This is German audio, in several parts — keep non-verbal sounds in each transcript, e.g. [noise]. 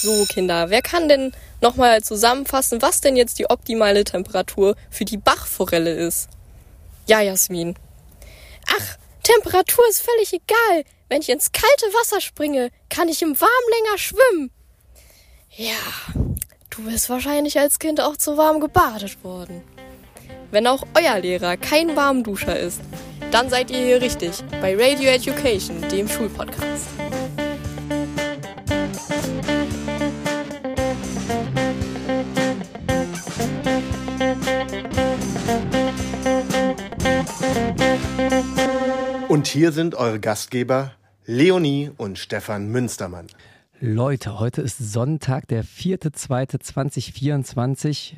So, Kinder, wer kann denn nochmal zusammenfassen, was denn jetzt die optimale Temperatur für die Bachforelle ist? Ja, Jasmin. Ach, Temperatur ist völlig egal. Wenn ich ins kalte Wasser springe, kann ich im Warm länger schwimmen. Ja, du bist wahrscheinlich als Kind auch zu warm gebadet worden. Wenn auch euer Lehrer kein Warmduscher ist, dann seid ihr hier richtig bei Radio Education, dem Schulpodcast. Und hier sind eure Gastgeber Leonie und Stefan Münstermann. Leute, heute ist Sonntag, der 4.2.2024.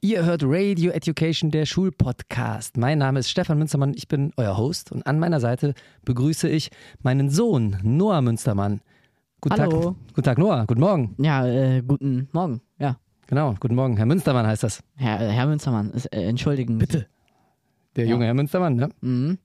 Ihr hört Radio Education, der Schulpodcast. Mein Name ist Stefan Münstermann, ich bin euer Host und an meiner Seite begrüße ich meinen Sohn Noah Münstermann. Guten Hallo. Tag. Guten Tag, Noah. Guten Morgen. Ja, äh, guten Morgen. Ja, Genau, guten Morgen. Herr Münstermann heißt das. Herr, äh, Herr Münstermann, ist, äh, entschuldigen. Bitte. Der Ja. junge Herr Münstermann, ne? Mhm.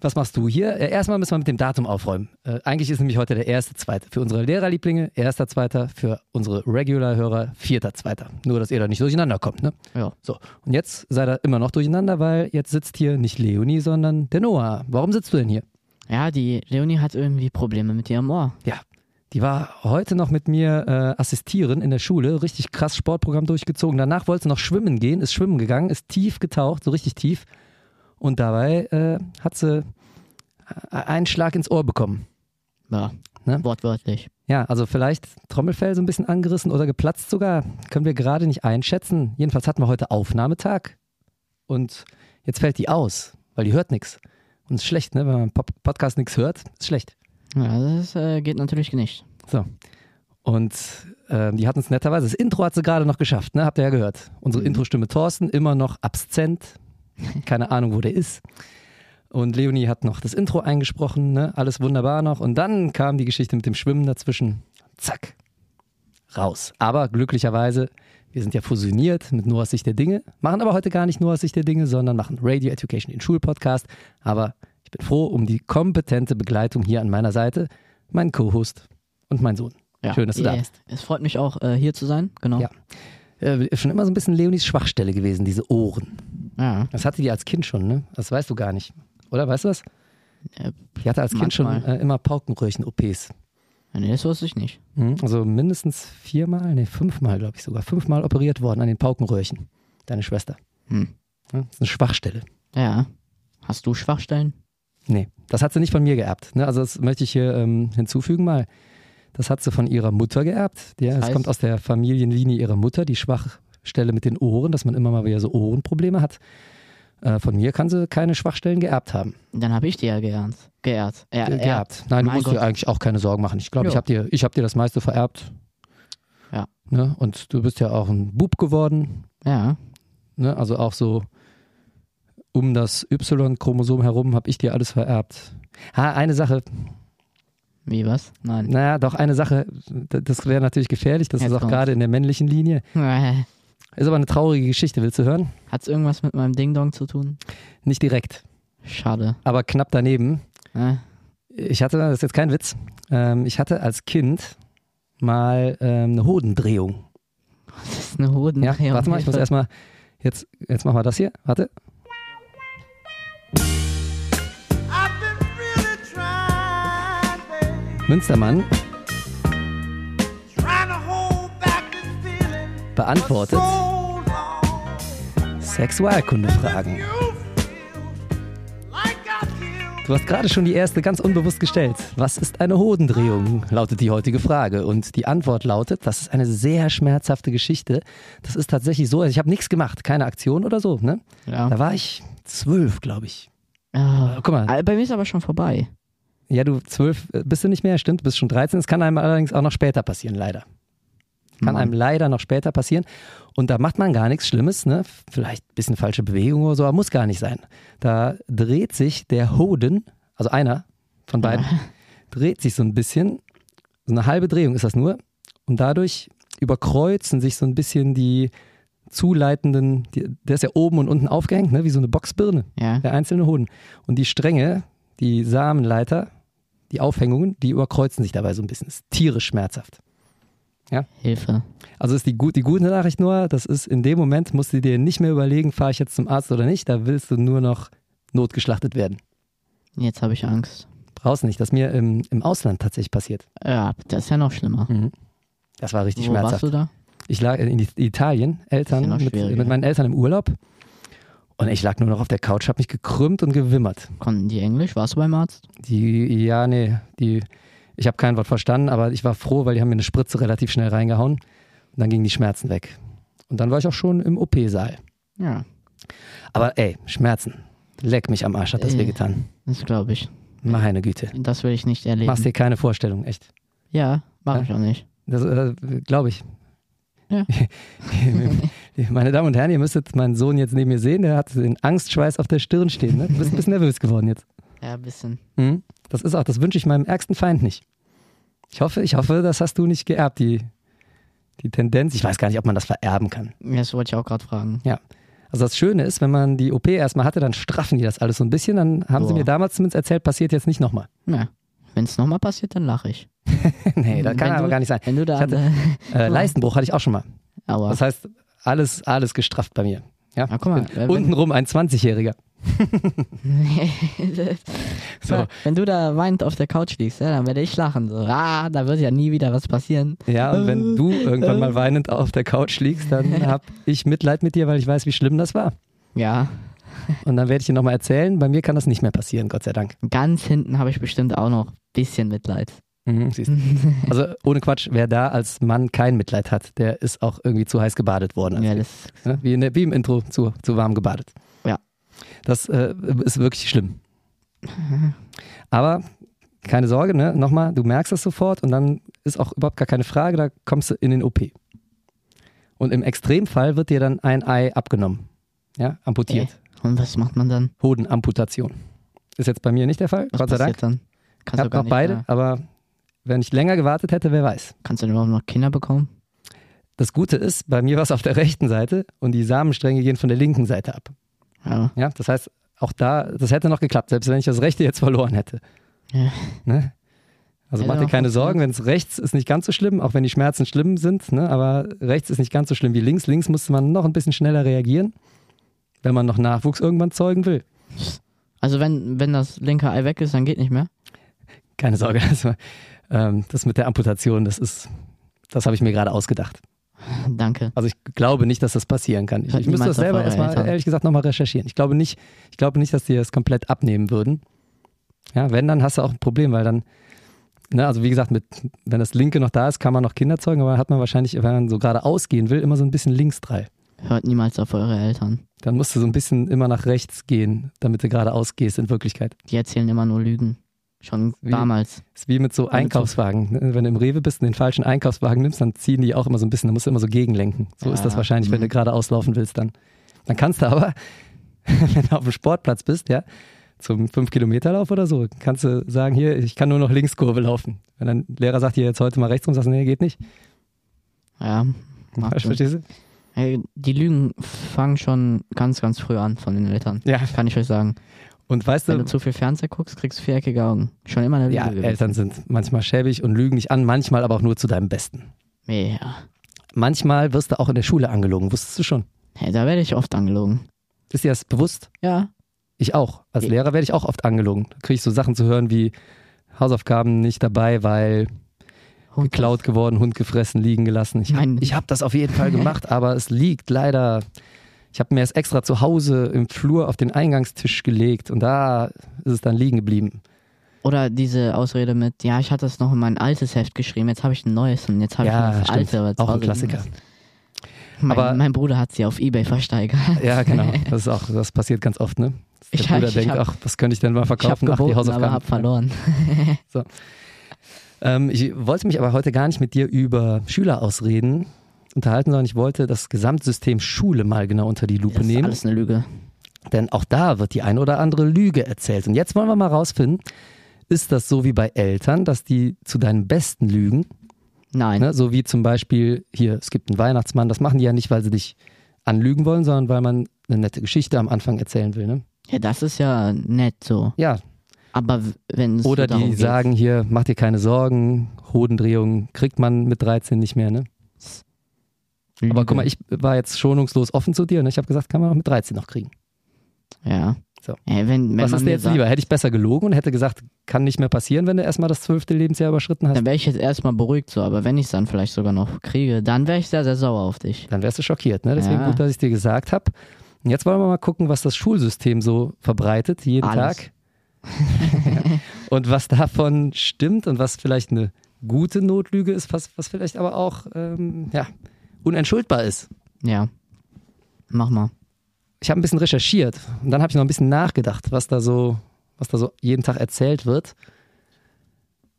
Was machst du hier? Erstmal müssen wir mit dem Datum aufräumen. Äh, eigentlich ist nämlich heute der erste, zweite. Für unsere Lehrerlieblinge, erster, zweiter. Für unsere Regular-Hörer, vierter, zweiter. Nur, dass ihr da nicht durcheinander kommt, ne? Ja. So, und jetzt seid ihr immer noch durcheinander, weil jetzt sitzt hier nicht Leonie, sondern der Noah. Warum sitzt du denn hier? ja, die Leonie hat irgendwie Probleme mit ihrem Ohr. Ja, die war heute noch mit mir äh, assistieren in der Schule, richtig krass Sportprogramm durchgezogen. Danach wollte sie noch schwimmen gehen, ist schwimmen gegangen, ist tief getaucht, so richtig tief. Und dabei äh, hat sie äh, einen Schlag ins Ohr bekommen. Ja, Ne? wortwörtlich. Ja, also vielleicht Trommelfell so ein bisschen angerissen oder geplatzt sogar. Können wir gerade nicht einschätzen. Jedenfalls hatten wir heute Aufnahmetag und jetzt fällt die aus, weil die hört nichts. Und ist schlecht, ne? Wenn man Podcast nichts hört, ist schlecht. Ja, das äh, geht natürlich nicht. So. Und ähm, die hat uns netterweise, das Intro hat sie gerade noch geschafft, ne? Habt ihr ja gehört. Unsere Mhm. Introstimme Thorsten, immer noch abszent. [laughs] Keine Ahnung, wo der ist. Und Leonie hat noch das Intro eingesprochen, ne? Alles wunderbar noch. Und dann kam die Geschichte mit dem Schwimmen dazwischen. Zack. Raus. Aber glücklicherweise, wir sind ja fusioniert mit Noahs Sicht der Dinge, machen aber heute gar nicht Noahs Sicht der Dinge, sondern machen Radio Education, den Schulpodcast. Aber ich bin froh um die kompetente Begleitung hier an meiner Seite, mein Co-Host und mein Sohn. Ja. Schön, dass du da Äh, bist. Es freut mich auch, äh, hier zu sein. Genau. Ja. Äh, schon immer so ein bisschen Leonis Schwachstelle gewesen, diese Ohren. Ja. Das hatte die als Kind schon, ne? Das weißt du gar nicht. Oder weißt du was? Äh, Die hatte als Kind schon manchmal. äh, immer Paukenröhrchen-OPs. nee, das wusste ich nicht. Mhm. Also mindestens viermal, nee, fünfmal, glaube ich sogar. Fünfmal operiert worden an den Paukenröhrchen. Deine Schwester. Hm. Ja, das ist eine Schwachstelle. Ja. Hast du Schwachstellen? Nee, das hat sie nicht von mir geerbt. Ne? Also das möchte ich hier ähm, hinzufügen mal. Das hat sie von ihrer Mutter geerbt. Ja, Das es kommt aus der Familienlinie ihrer Mutter, die Schwachstelle mit den Ohren, dass man immer mal wieder so Ohrenprobleme hat. Äh, von mir kann sie keine Schwachstellen geerbt haben. Dann habe ich dir ja geerbt. Geehrt. Er, Ge- er- geerbt. Nein, du Mein musst dir Gott. eigentlich auch keine Sorgen machen. Ich glaube, ich habe dir, ich hab dir das meiste vererbt. Ja. Ne? Und du bist ja auch ein Bub geworden. Ja. Ne? Also auch so um das Y-Chromosom herum habe ich dir alles vererbt. Ha, eine Sache, Wie was? Nein. naja, doch eine Sache, das wäre natürlich gefährlich, das Jetzt ist auch kommt's. gerade in der männlichen Linie. [laughs] Ist aber eine traurige Geschichte, willst du hören? Hat's irgendwas mit meinem Ding-Dong zu tun? Nicht direkt, Schade. aber knapp daneben. Äh, Ich hatte, das ist jetzt kein Witz, ähm, ich hatte als Kind mal ähm, eine Hodendrehung. [laughs] das ist eine Hoden. Ja, warte mal, ich muss erstmal, jetzt, jetzt machen wir das hier, warte. Münstermann beantwortet Sexualkundefragen. Du hast gerade schon die erste ganz unbewusst gestellt. Was ist eine Hodendrehung? lautet die heutige Frage. Und die Antwort lautet, das ist eine sehr schmerzhafte Geschichte. Das ist tatsächlich so, also ich habe nichts gemacht, keine Aktion oder so. Ne? Ja. Da war ich zwölf, glaube ich. Ah. Guck mal, Bei mir ist aber schon vorbei. Ja, du zwölf äh, bist du nicht mehr, stimmt, du bist schon 13. Es kann einem allerdings auch noch später passieren, leider. Kann Mann. einem leider noch später passieren. Und da macht man gar nichts Schlimmes, ne? Vielleicht ein bisschen falsche Bewegung oder so, aber muss gar nicht sein. Da dreht sich der Hoden, also einer von beiden, dreht sich so ein bisschen, so eine halbe Drehung ist das nur. Und dadurch überkreuzen sich so ein bisschen die zuleitenden, die, der ist ja oben und unten aufgehängt, ne? wie so eine Boxbirne Ja. der einzelne Hoden. Und die Stränge, die Samenleiter, die Aufhängungen, die überkreuzen sich dabei so ein bisschen. Das ist tierisch schmerzhaft. Hilfe. Also ist die, gut, die gute Nachricht nur, das ist in dem Moment, musst du dir nicht mehr überlegen, fahre ich jetzt zum Arzt oder nicht, da willst du nur noch notgeschlachtet werden. Jetzt habe ich Angst. Brauchst nicht, das ist mir im, im Ausland tatsächlich passiert. Ja, das ist ja noch schlimmer. Mhm. Das war richtig Wo warst schmerzhaft. du da? Ich lag in Italien, Eltern, ja mit, mit meinen Eltern im Urlaub. Und ich lag nur noch auf der Couch, habe mich gekrümmt und gewimmert. Konnten die Englisch? Warst du beim Arzt? Die, ja, nee, die, ich habe kein Wort verstanden, aber ich war froh, weil die haben mir eine Spritze relativ schnell reingehauen. Und dann gingen die Schmerzen weg. Und dann war ich auch schon im OP-Saal. Ja, Aber ey, Schmerzen. Leck mich am Arsch, hat das Äh. wehgetan. das glaube ich. Meine Güte. Das will ich nicht erleben. Machst dir keine Vorstellung, echt. Ja, mache Ja? ich auch nicht. Das äh, glaube ich. Ja. [laughs] Meine Damen und Herren, ihr müsstet meinen Sohn jetzt neben mir sehen, der hat den Angstschweiß auf der Stirn stehen. Ne? Du bist ein bisschen nervös geworden jetzt. Ja, ein bisschen. Mhm. Das ist auch, das wünsche ich meinem ärgsten Feind nicht. Ich hoffe, ich hoffe, das hast du nicht geerbt, die, die Tendenz. Ich weiß gar nicht, ob man das vererben kann. Ja, Das wollte ich auch gerade fragen. Also das Schöne ist, wenn man die OP erstmal hatte, dann straffen die das alles so ein bisschen. Dann haben sie Boah. mir damals zumindest erzählt, passiert jetzt nicht nochmal. Ja. Wenn es nochmal passiert, dann lache ich. [laughs] nee, das kann Wenn aber du- gar nicht sein. Wenn du da. Hatte- Äh, Leistenbruch hatte ich auch schon mal. aber. Das heißt, alles, alles gestrafft bei mir. Ja, Ah, guck mal, wenn- untenrum ein 20-Jähriger. [laughs] [laughs] So. Wenn du da weinend auf der Couch liegst, ja, dann werde ich lachen. So, ah, da wird ja nie wieder was passieren. Ja, und wenn du irgendwann mal weinend auf der Couch liegst, dann habe ich Mitleid mit dir, weil ich weiß, wie schlimm das war. Ja, Und dann werde ich dir nochmal erzählen, bei mir kann das nicht mehr passieren, Gott sei Dank. ganz hinten habe ich bestimmt auch noch ein bisschen Mitleid. Mhm. Also ohne Quatsch, wer da als Mann kein Mitleid hat, der ist auch irgendwie zu heiß gebadet worden. als Ja, das, Ne? Wie, in der, wie im Intro zu, zu warm gebadet. Ja. Das äh, ist wirklich schlimm. Aber keine Sorge, ne? nochmal, du merkst es sofort und dann ist auch überhaupt gar keine Frage, da kommst du in den OP. Und im Extremfall wird dir dann ein Ei abgenommen. Ja, amputiert. und was macht man dann? Hodenamputation. Ist jetzt bei mir nicht der Fall, Was Gott sei Dank. dann? Ich Kannst du habe noch beide, mehr- aber wenn ich länger gewartet hätte, wer weiß. Kannst du denn überhaupt noch Kinder bekommen? Das Gute ist, bei mir war es auf der rechten Seite und die Samenstränge gehen von der linken Seite ab. Ja. Ja, das heißt, auch da, das hätte noch geklappt, selbst wenn ich das rechte jetzt verloren hätte. Ja. Ne? Also mach dir keine. Sorgen, wenn es rechts ist nicht ganz so schlimm, auch wenn die Schmerzen schlimm sind, ne? aber rechts ist nicht ganz so schlimm wie links. Links musste man noch ein bisschen schneller reagieren, wenn man noch Nachwuchs irgendwann zeugen will. Also wenn, wenn das linke Ei weg ist, dann geht nicht mehr? Keine Sorge, das, [laughs] war, ähm, das mit der Amputation, das ist, das habe ich mir gerade ausgedacht. Danke. Also ich glaube nicht, dass das passieren kann. Ich, ich müsste das selber erstmal, Eltern. ehrlich gesagt, nochmal recherchieren. Ich glaube nicht, ich glaube nicht, dass die das komplett abnehmen würden. Ja, wenn, dann hast du auch ein Problem, weil dann, ne, also wie gesagt, mit, wenn das linke noch da ist, kann man noch Kinder zeugen, aber dann hat man wahrscheinlich, wenn man so gerade ausgehen will, immer so ein bisschen links drei. Hört niemals auf eure Eltern. Dann musst du so ein bisschen immer nach rechts gehen, damit du gerade ausgehst in Wirklichkeit. Die erzählen immer nur Lügen. Schon Wie? damals. ist wie mit so Einkaufswagen. ne? Wenn du im Rewe bist und den falschen Einkaufswagen nimmst, dann ziehen die auch immer so ein bisschen, dann musst du immer so gegenlenken. So Ja, ist das wahrscheinlich, wenn mhm. du gerade auslaufen willst dann. Dann kannst du aber, [laughs] wenn du auf dem Sportplatz bist, ja, zum 5-Kilometer-Lauf oder so, kannst du sagen, hier, ich kann nur noch Linkskurve laufen. Wenn dein Lehrer sagt, hier jetzt heute mal rechts rum, sagst du, nee, geht nicht. Ja. [laughs] Verstehst du? Ey, die Lügen fangen schon ganz, ganz früh an von den Eltern. Ja. Kann ich euch sagen. Und weißt Wenn du, du zu viel Fernseher guckst, kriegst du viereckige Augen. Schon immer eine Lüge ja, gewesen. Eltern sind manchmal schäbig und lügen dich an, manchmal aber auch nur zu deinem Besten. Ja. Manchmal wirst du auch in der Schule angelogen, wusstest du schon. Hey, da werde ich oft angelogen. Ist dir das bewusst? Ja. Ich auch. Als Ja. Lehrer werde ich auch oft angelogen. Da kriege ich so Sachen zu hören wie Hausaufgaben nicht dabei, weil Hund geklaut geworden, Hund gefressen, liegen gelassen. Ich habe das auf jeden Fall [laughs] gemacht, aber es liegt leider. Ich habe mir es extra zu Hause im Flur auf den Eingangstisch gelegt und da ist es dann liegen geblieben. Oder diese Ausrede mit, ja, ich hatte es noch in mein altes Heft geschrieben, jetzt habe ich ein neues und jetzt habe ich Ja, das stimmt. alte. Auch ein Klassiker. Mein, Aber- mein Bruder hat sie auf Ebay versteigert. Ja, genau. [laughs] Das ist auch, das passiert ganz oft, ne? Der Ich- Bruder ich denkt, hab- ach, was könnte ich denn mal Ich habe verkaufen? Die geboten, Hausaufgaben. aber habe verloren. [laughs] Ähm, ich wollte mich aber heute gar nicht mit dir über Schülerausreden unterhalten, sondern ich wollte das Gesamtsystem Schule mal genau unter die Lupe Das ist nehmen. alles eine Lüge. Denn auch da wird die ein oder andere Lüge erzählt. Und jetzt wollen wir mal rausfinden, ist das so wie bei Eltern, dass die zu deinem Besten lügen? Nein. Ne? So wie zum Beispiel hier, es gibt einen Weihnachtsmann, das machen die ja nicht, weil sie dich anlügen wollen, sondern weil man eine nette Geschichte am Anfang erzählen will. Ne? Ja, das ist ja nett so. Ja, Aber wenn es oder darum die geht, sagen hier, mach dir keine Sorgen, Hodendrehungen kriegt man mit 13 nicht mehr, ne? Aber guck mal, ich war jetzt schonungslos offen zu dir und ich habe gesagt, kann man auch mit 13 noch kriegen. Ja. So. Ey, wenn, wenn Was ist dir jetzt sagt, lieber? Hätte ich besser gelogen und hätte gesagt, kann nicht mehr passieren, wenn du erstmal das zwölfte Lebensjahr überschritten hast? Dann wäre ich jetzt erstmal beruhigt so, aber wenn ich es dann vielleicht sogar noch kriege, dann wäre ich sehr, sehr sauer auf dich. Dann wärst du schockiert, ne? Deswegen Ja. gut, dass ich dir gesagt habe. Und jetzt wollen wir mal gucken, was das Schulsystem so verbreitet, jeden Alles. Tag. [laughs] und was davon stimmt und was vielleicht eine gute Notlüge ist, was, was vielleicht aber auch ähm, ja, unentschuldbar ist. Ja. Mach mal. Ich habe ein bisschen recherchiert und dann habe ich noch ein bisschen nachgedacht, was da so, was da so jeden Tag erzählt wird.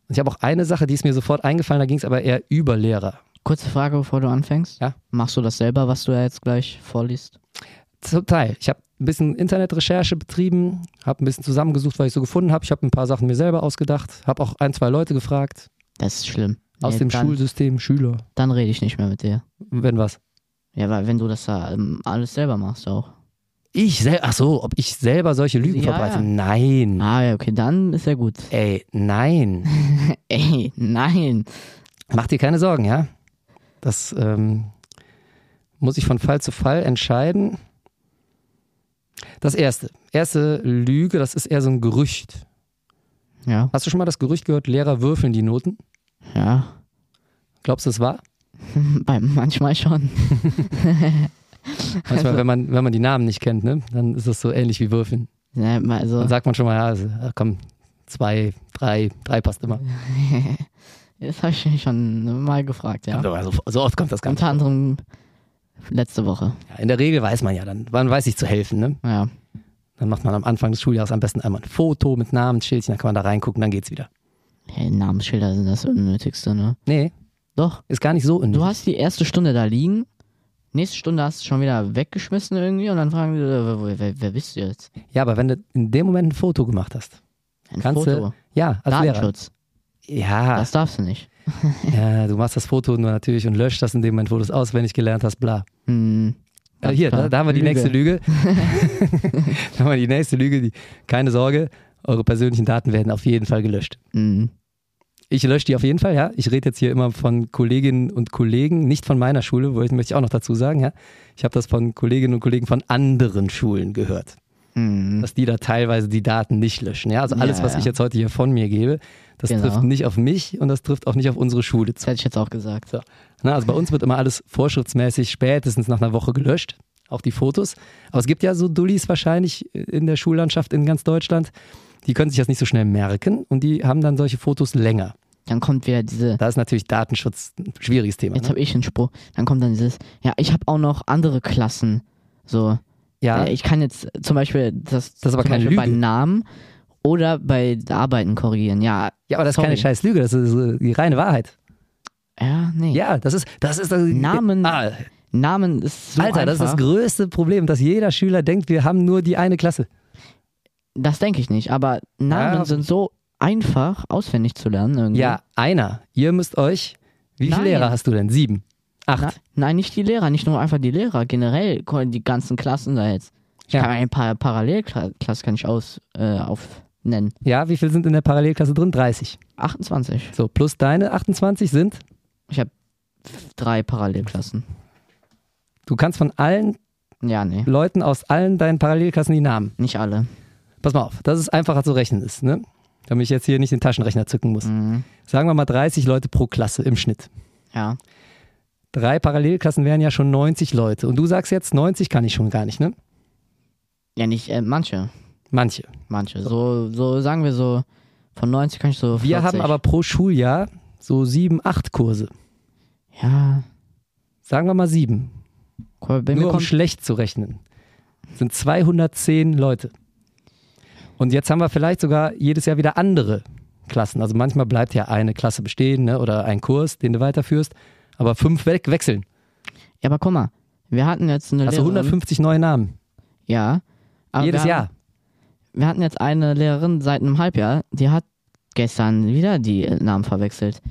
Und ich habe auch eine Sache, die ist mir sofort eingefallen, da ging es aber eher über Lehrer. Kurze Frage, bevor du anfängst. Ja. Machst du das selber, was du ja jetzt gleich vorliest? Zum Teil. Ich habe ein bisschen Internetrecherche betrieben, habe ein bisschen zusammengesucht, was ich so gefunden habe. Ich habe ein paar Sachen mir selber ausgedacht, habe auch ein, zwei Leute gefragt Das ist schlimm. Aus Nee, dem dann, Schulsystem, Schüler, Dann rede ich nicht mehr mit dir. wenn was. Ja, weil wenn du das da ähm, alles selber machst auch. Ich selber, ach so, ob ich selber solche Lügen Ja, verbreite? ja. Nein. Ah, ja, okay, dann ist ja gut. Ey, nein. [laughs] Ey, nein. Mach dir keine Sorgen, ja? Das ähm, muss ich von Fall zu Fall entscheiden. Das erste, erste Lüge, das ist eher so ein Gerücht. Ja, Hast du schon mal das Gerücht gehört, Lehrer würfeln die Noten? Ja. Glaubst du, es wahr? [laughs] Bei, manchmal schon. [laughs] Manchmal, wenn man, wenn man die Namen nicht kennt, ne, dann ist das so ähnlich wie Würfeln. Ja, also, Dann sagt man schon mal, ja, also, komm, zwei, drei, drei passt immer. [laughs] das habe ich schon mal gefragt, ja. Also, so oft kommt das nicht. Unter anderem letzte Woche. Ja, in der Regel weiß man ja dann, man weiß sich zu helfen. Ne? Ja. Dann macht man am Anfang des Schuljahres am besten einmal ein Foto mit Namensschildchen, dann kann man da reingucken, dann geht's wieder. Hey, Namensschilder sind das Unnötigste, ne? Nee, Doch. ist gar nicht so unnötig. Du hast die erste Stunde da liegen, nächste Stunde hast du schon wieder weggeschmissen irgendwie und dann fragen die, äh, wer, wer, wer bist du jetzt? Ja, aber wenn du in dem Moment ein Foto gemacht hast, Ein kannst Foto. du, ja, als Lehrer. Datenschutz. Ja, Das darfst du nicht. [laughs] ja, du machst das Foto nur natürlich und löscht das in dem Moment, wo du es auswendig gelernt hast, bla. Hm, Äh, ganz hier, da, da haben wir die Lüge. nächste Lüge. [laughs] [laughs] da haben wir die nächste Lüge. Die, keine Sorge, eure persönlichen Daten werden auf jeden Fall gelöscht. Hm. Ich lösche die auf jeden Fall, ja. Ich rede jetzt hier immer von Kolleginnen und Kollegen, nicht von meiner Schule, wo ich möchte ich auch noch dazu sagen, ja. Ich habe das von Kolleginnen und Kollegen von anderen Schulen gehört, Hm. dass die da teilweise die Daten nicht löschen. Ja, also alles, Ja, was ja. ich jetzt heute hier von mir gebe, das Genau. trifft nicht auf mich und das trifft auch nicht auf unsere Schule Das zu. hätte ich jetzt auch gesagt. So. Na, also bei uns wird immer alles vorschriftsmäßig spätestens nach einer Woche gelöscht, auch die Fotos. Aber es gibt ja so Dullis wahrscheinlich in der Schullandschaft in ganz Deutschland, die können sich das nicht so schnell merken und die haben dann solche Fotos länger. Dann kommt wieder diese, Da ist natürlich Datenschutz ein schwieriges Thema. jetzt Ne? habe ich einen Spruch, dann kommt dann dieses, ja, ich habe auch noch andere Klassen. So, Ja, äh, ich kann jetzt zum Beispiel das, Das ist aber keine Beispiel bei Lüge. Namen oder bei Arbeiten korrigieren. Ja, ja, aber das ist sorry. keine scheiß Lüge, das ist äh, die reine Wahrheit. ja, nee. Ja, das ist, das ist das, Namen Ah, Namen ist so Alter, das ist einfach. das größte Problem, dass jeder Schüler denkt, wir haben nur die eine Klasse. Das denke ich nicht, aber Namen Ja. sind so einfach auswendig zu lernen irgendwie. Ja, einer. Ihr müsst euch. Wie viele Nein. Lehrer hast du denn? Sieben. Acht. Na, nein, nicht die Lehrer, nicht nur einfach die Lehrer, generell die ganzen Klassen da jetzt. Ich Ja. kann ein paar Parallelklassen kann ich aus äh, aufnennen. Ja, wie viele sind in der Parallelklasse drin? 30. 28. So, plus deine 28 sind. Ich habe drei Parallelklassen. Du kannst von allen Ja, nee, Leuten aus allen deinen Parallelklassen die Namen. nicht alle. Pass mal auf, dass es einfacher zu rechnen ist, ne? Damit ich jetzt hier nicht den Taschenrechner zücken muss. Mhm. Sagen wir mal 30 Leute pro Klasse im Schnitt. Ja, Drei Parallelklassen wären ja schon 90 Leute. Und du sagst jetzt, 90 kann ich schon gar nicht, ne? ja nicht äh, manche, Manche. manche. So, so sagen wir so von 90 kann ich so. 40. Wir haben aber pro Schuljahr so sieben, acht Kurse. ja. Sagen wir mal sieben. Mir Nur um schlecht zu rechnen. Sind 210 Leute. Und jetzt haben wir vielleicht sogar jedes Jahr wieder andere Klassen. Also manchmal bleibt ja eine Klasse bestehen ne? oder ein Kurs, den du weiterführst. Aber fünf weg wechseln. ja, aber guck mal, wir hatten jetzt eine Hast du Lehrerin. 150 neue Namen. Ja. Aber Jedes wir haben, Jahr. Wir hatten jetzt eine Lehrerin seit einem Halbjahr, die hat gestern wieder die Namen verwechselt.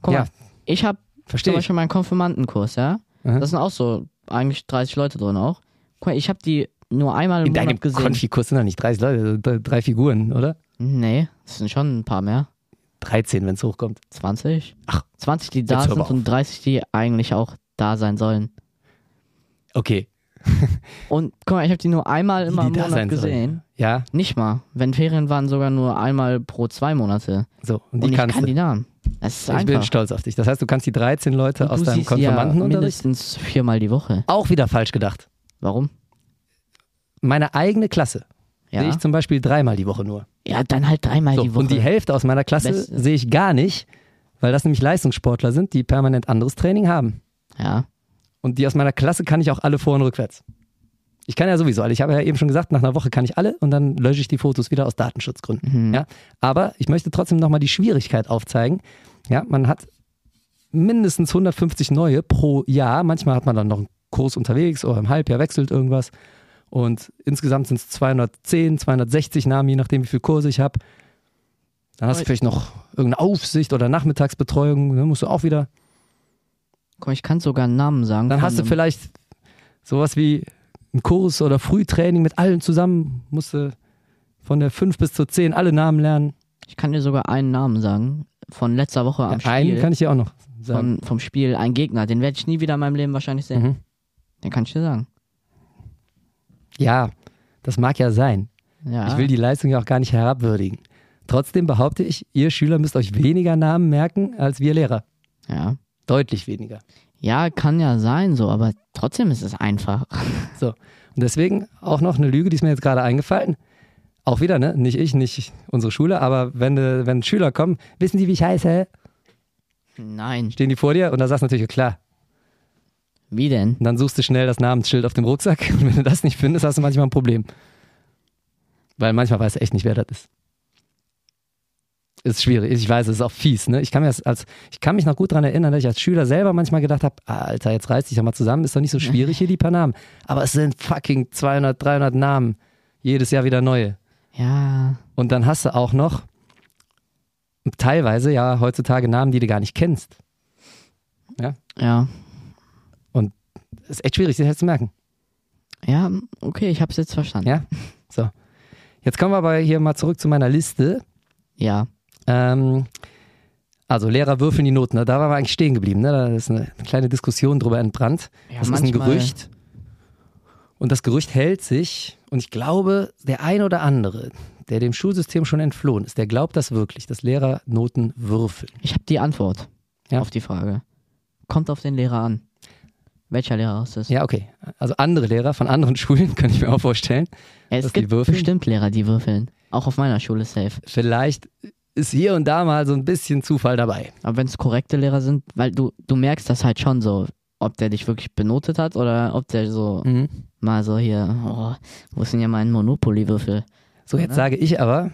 Guck Ja, mal, ich habe zum. Beispiel meinen Konfirmandenkurs, ja. Aha. Das sind auch so eigentlich 30 Leute drin auch. Guck mal, ich habe die nur einmal im In deinem Monat gesehen. Konfikurs sind doch nicht 30 Leute, drei Figuren, oder? nee, das sind schon ein paar mehr. 13, wenn es hochkommt. 20? Ach, 20, die da sind und 30, die eigentlich auch da sein sollen. Okay. [laughs] Und guck mal, ich habe die nur einmal Wie immer die im Monat sein sollen. gesehen. Ja, Nicht mal. Wenn Ferien waren, sogar nur einmal pro zwei Monate. so. Und Und, die ich kannst kann du. die Namen. Das ist Ich bin einfach. stolz auf dich. Das heißt, du kannst die 13 Leute Und aus deinem die ja mindestens viermal die Woche. auch wieder falsch gedacht. Warum? Meine eigene Klasse Ja, sehe ich zum Beispiel dreimal die Woche nur. ja dann halt dreimal So, die Woche. und die Hälfte aus meiner Klasse Beste. sehe ich gar nicht, weil das nämlich Leistungssportler sind, die permanent anderes Training haben. ja, Und die aus meiner Klasse kann ich auch alle vor und rückwärts. Ich kann ja sowieso alle. Ich habe ja eben schon gesagt, nach einer Woche kann ich alle und dann lösche ich die Fotos wieder aus Datenschutzgründen. Mhm. Ja? Aber ich möchte trotzdem nochmal die Schwierigkeit aufzeigen. Ja, man hat mindestens 150 neue pro Jahr. Manchmal hat man dann noch einen Kurs unterwegs oder im Halbjahr wechselt irgendwas. Und insgesamt sind es 210, 260 Namen, je nachdem, wie viele Kurse ich habe. Dann hast du vielleicht noch irgendeine Aufsicht oder Nachmittagsbetreuung. Ne, musst du auch wieder. Mal, ich kann sogar einen Namen sagen. Dann hast du vielleicht sowas wie einen Kurs oder Frühtraining mit allen zusammen. Musst du von der 5 bis zur 10 alle Namen lernen. Ich kann dir sogar einen Namen sagen. Von letzter Woche am Ja, einen Spiel. kann ich dir auch noch sagen. von, vom Spiel. Ein Gegner. Den werde ich nie wieder in meinem Leben wahrscheinlich sehen. Mhm. Den kann ich dir sagen. Ja, das mag ja sein. Ja. Ich will die Leistung ja auch gar nicht herabwürdigen. Trotzdem behaupte ich, ihr Schüler müsst euch weniger Namen merken als wir Lehrer. ja. Deutlich weniger. Ja, kann ja sein so, aber trotzdem ist es einfach. So. Und deswegen auch noch eine Lüge, die ist mir jetzt gerade eingefallen. Auch wieder, ne? Nicht ich, nicht unsere Schule, aber wenn, äh, wenn Schüler kommen, wissen die, wie ich heiße? Nein. Stehen die vor dir und da sagst du natürlich, klar. Wie denn? Und dann suchst du schnell das Namensschild auf dem Rucksack und wenn du das nicht findest, hast du manchmal ein Problem. Weil manchmal weißt du echt nicht, wer das ist. Ist schwierig. Ich weiß, es ist auch fies. Ne? Ich, kann mir als, ich kann mich noch gut daran erinnern, dass ich als Schüler selber manchmal gedacht habe, Alter, jetzt reiß dich doch mal zusammen, ist doch nicht so schwierig hier die paar Namen. Aber es sind fucking 200, 300 Namen. Jedes Jahr wieder neue. Ja. Und dann hast du auch noch teilweise ja heutzutage Namen, die du gar nicht kennst. Ja. Ist echt schwierig, sich das zu merken. Ja, okay, ich hab's jetzt verstanden. Ja? So. Jetzt kommen wir aber hier mal zurück zu meiner Liste. Ja. Ähm, also Lehrer würfeln die Noten. Da waren wir eigentlich stehen geblieben. Ne? Da ist eine kleine Diskussion drüber entbrannt. Ja, das ist ein Gerücht. Und das Gerücht hält sich. Und ich glaube, der ein oder andere, der dem Schulsystem schon entflohen ist, der glaubt das wirklich, dass Lehrer Noten würfeln. Ich habe die Antwort Ja. auf die Frage. Kommt auf den Lehrer an. Welcher Lehrer ist es? Ja, okay. Also andere Lehrer von anderen [laughs] Schulen, kann ich mir auch vorstellen. es dass die gibt bestimmt Lehrer, die würfeln. Auch auf meiner Schule safe. Vielleicht ist hier und da mal so ein bisschen Zufall dabei. Aber wenn es korrekte Lehrer sind, weil du, du merkst das halt schon so, ob der dich wirklich benotet hat oder ob der so Mhm. mal so hier, oh, wo ist denn ja mein Monopoly-Würfel? So, jetzt Oder? sage ich aber,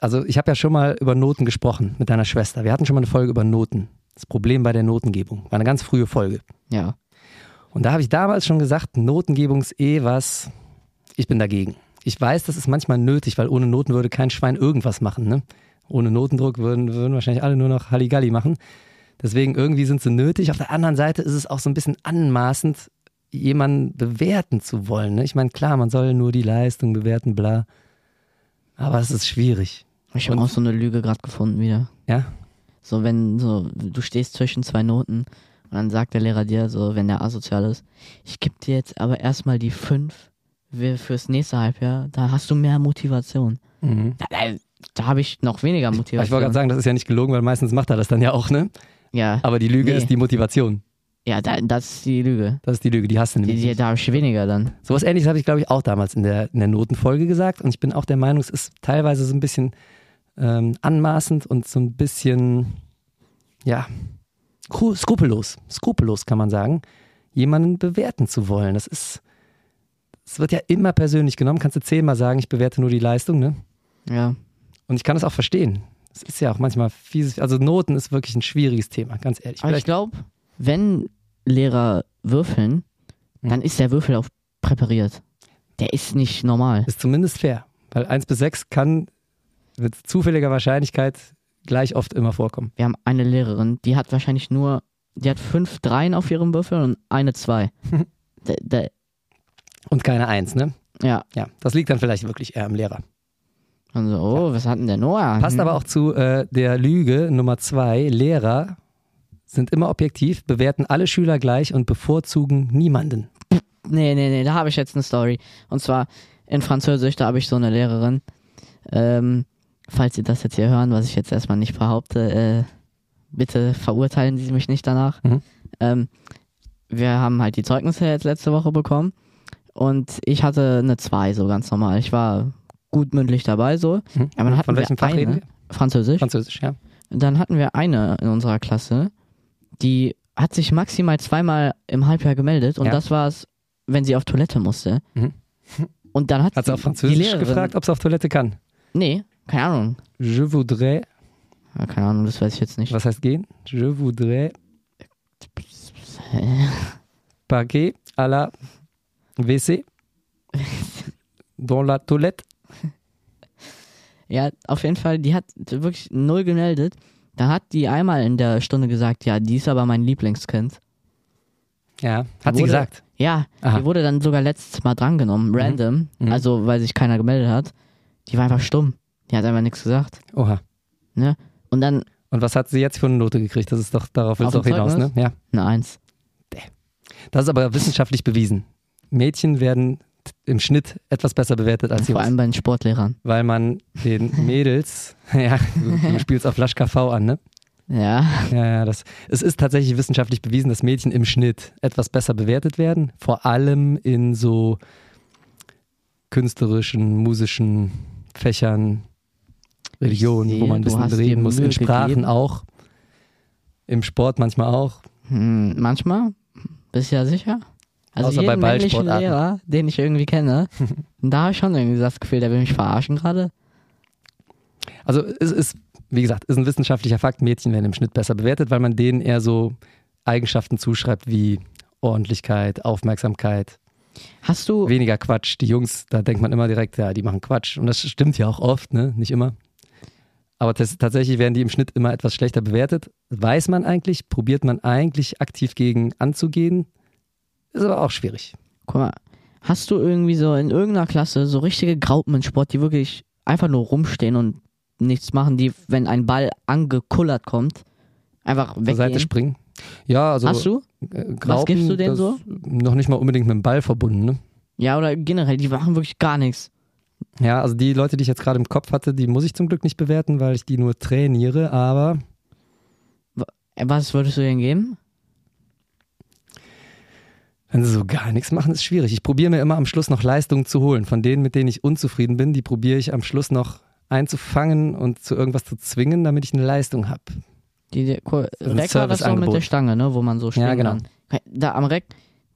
also ich habe ja schon mal über Noten gesprochen mit deiner Schwester. Wir hatten schon mal eine Folge über Noten. Das Problem bei der Notengebung. War eine ganz frühe Folge. Ja. Und da habe ich damals schon gesagt, Notengebung ist eh was, ich bin dagegen. Ich weiß, das ist manchmal nötig, weil ohne Noten würde kein Schwein irgendwas machen. Ne? Ohne Notendruck würden, würden wahrscheinlich alle nur noch Halligalli machen. Deswegen irgendwie sind sie nötig. Auf der anderen Seite ist es auch so ein bisschen anmaßend, jemanden bewerten zu wollen. Ne? Ich meine, klar, man soll nur die Leistung bewerten, bla. Aber es ist schwierig. Ich habe auch so eine Lüge gerade gefunden wieder. Ja? So, wenn so, du stehst zwischen zwei Noten und dann sagt der Lehrer dir, so, wenn der asozial ist, ich gebe dir jetzt aber erstmal die fünf fürs nächste Halbjahr, da hast du mehr Motivation. Mhm. Da, da, da habe ich noch weniger Motivation. Ich wollte gerade sagen, das ist ja nicht gelogen, weil meistens macht er das dann ja auch, ne? ja, Aber die Lüge Nee. ist die Motivation. ja da, das ist die Lüge. Das ist die Lüge, die hast du Die, nämlich. die, nicht. da habe ich weniger dann. Sowas ähnliches habe ich, glaube ich, auch damals in der, in der Notenfolge gesagt. Und ich bin auch der Meinung, es ist teilweise so ein bisschen ähm, anmaßend und so ein bisschen, ja, skrupellos. Skrupellos kann man sagen, jemanden bewerten zu wollen. Das ist, es wird ja immer persönlich genommen. Kannst du zehnmal sagen, ich bewerte nur die Leistung, ne? Ja. Und ich kann das auch verstehen. Es ist ja auch manchmal fieses, also Noten ist wirklich ein schwieriges Thema, ganz ehrlich. Aber ich glaube, wenn Lehrer würfeln, Hm. dann ist der Würfel auch präpariert. Der ist nicht normal. ist zumindest fair. Weil 1 bis 6 kann mit zufälliger Wahrscheinlichkeit gleich oft immer vorkommen. Wir haben eine Lehrerin, die hat wahrscheinlich nur, die hat fünf Dreien auf ihrem Würfel und eine Zwei. [laughs] da, da, Und keine Eins, ne? ja, Ja, das liegt dann vielleicht wirklich eher am Lehrer. Und so, oh, was hat denn der Noah? Passt aber auch zu äh, der Lüge Nummer zwei. Lehrer sind immer objektiv, bewerten alle Schüler gleich und bevorzugen niemanden. Nee, nee, nee, da habe ich jetzt eine Story. Und zwar in Französisch, da habe ich so eine Lehrerin. Ähm, falls Sie das jetzt hier hören, was ich jetzt erstmal nicht behaupte, äh, bitte verurteilen Sie mich nicht danach. Mhm. Ähm, wir haben halt die Zeugnisse jetzt letzte Woche bekommen und ich hatte eine 2, so ganz normal. Ich war gut mündlich dabei, so. Mhm. Aber dann hatten Von welchem wir Fach eine, reden wir? Französisch. Französisch, ja. Dann hatten wir eine in unserer Klasse, die hat sich maximal zweimal im Halbjahr gemeldet und Ja. das war es, wenn sie auf Toilette musste. Mhm. Und dann hat, Hat sie auf Französisch gefragt, ob sie auf Toilette kann. Nee, keine Ahnung. Je voudrais, Ja, keine Ahnung, das weiß ich jetzt nicht. was heißt gehen? Je voudrais paquet à la WC dans la toilette. Ja, auf jeden Fall, die hat wirklich null gemeldet. Da hat die einmal in der Stunde gesagt, ja, die ist aber mein Lieblingskind. Ja, hat sie Wurde- gesagt. Ja, Aha. die wurde dann sogar letztes Mal drangenommen, random, Mhm. also weil sich keiner gemeldet hat. Die war einfach stumm. Die hat einfach nichts gesagt. Oha. Ne? Und dann Und was hat sie jetzt für eine Note gekriegt? Das ist doch, darauf willst du auch hinaus, ne? Ja. eine Eins. Das ist aber wissenschaftlich bewiesen. Mädchen werden im Schnitt etwas besser bewertet als Vor Jungs. allem bei den Sportlehrern. Weil man den [laughs] Mädels, ja, du, du spielst auf Flash KV an, ne? Ja. Ja, ja, das, es ist tatsächlich wissenschaftlich bewiesen, dass Mädchen im Schnitt etwas besser bewertet werden. Vor allem in so künstlerischen, musischen Fächern, Religion, Ich wo man ein sehe, bisschen reden muss. Mühe In Sprachen gegeben. auch. Im Sport manchmal auch. Hm, manchmal. Bist du ja sicher? Also Außer bei jeden männlichen Ballsportarten. Lehrer, den ich irgendwie kenne, [laughs] da habe ich schon irgendwie das Gefühl, der will mich verarschen gerade. Also es ist, wie gesagt, ist ein wissenschaftlicher Fakt, Mädchen werden im Schnitt besser bewertet, weil man denen eher so Eigenschaften zuschreibt wie Ordentlichkeit, Aufmerksamkeit, Hast du, weniger Quatsch. Die Jungs, da denkt man immer direkt, ja, die machen Quatsch. Und das stimmt ja auch oft, ne? Nicht immer. Aber tatsächlich werden die im Schnitt immer etwas schlechter bewertet. Weiß man eigentlich, probiert man eigentlich aktiv gegen anzugehen. Ist aber auch schwierig. guck mal, hast du irgendwie so in irgendeiner Klasse so richtige Graupen im Sport, die wirklich einfach nur rumstehen und nichts machen, die, wenn ein Ball angekullert kommt, einfach Zur Seite weggehen? springen. Ja, also. Hast du? äh, Was gibst du denen das so? Noch nicht mal unbedingt mit dem Ball verbunden, ne? Ja, oder generell, die machen wirklich gar nichts. Ja, also die Leute, die ich jetzt gerade im Kopf hatte, die muss ich zum Glück nicht bewerten, weil ich die nur trainiere, aber Äh, Was würdest du denen geben? wenn sie so gar nichts machen, ist schwierig. Ich probiere mir immer am Schluss noch Leistungen zu holen. Von denen, mit denen ich unzufrieden bin, die probiere ich am Schluss noch einzufangen und zu irgendwas zu zwingen, damit ich eine Leistung habe. Die, die, cool. Reck war das auch mit der. Stange, ne, wo man so schwingen Ja, genau. kann. Da am Reck,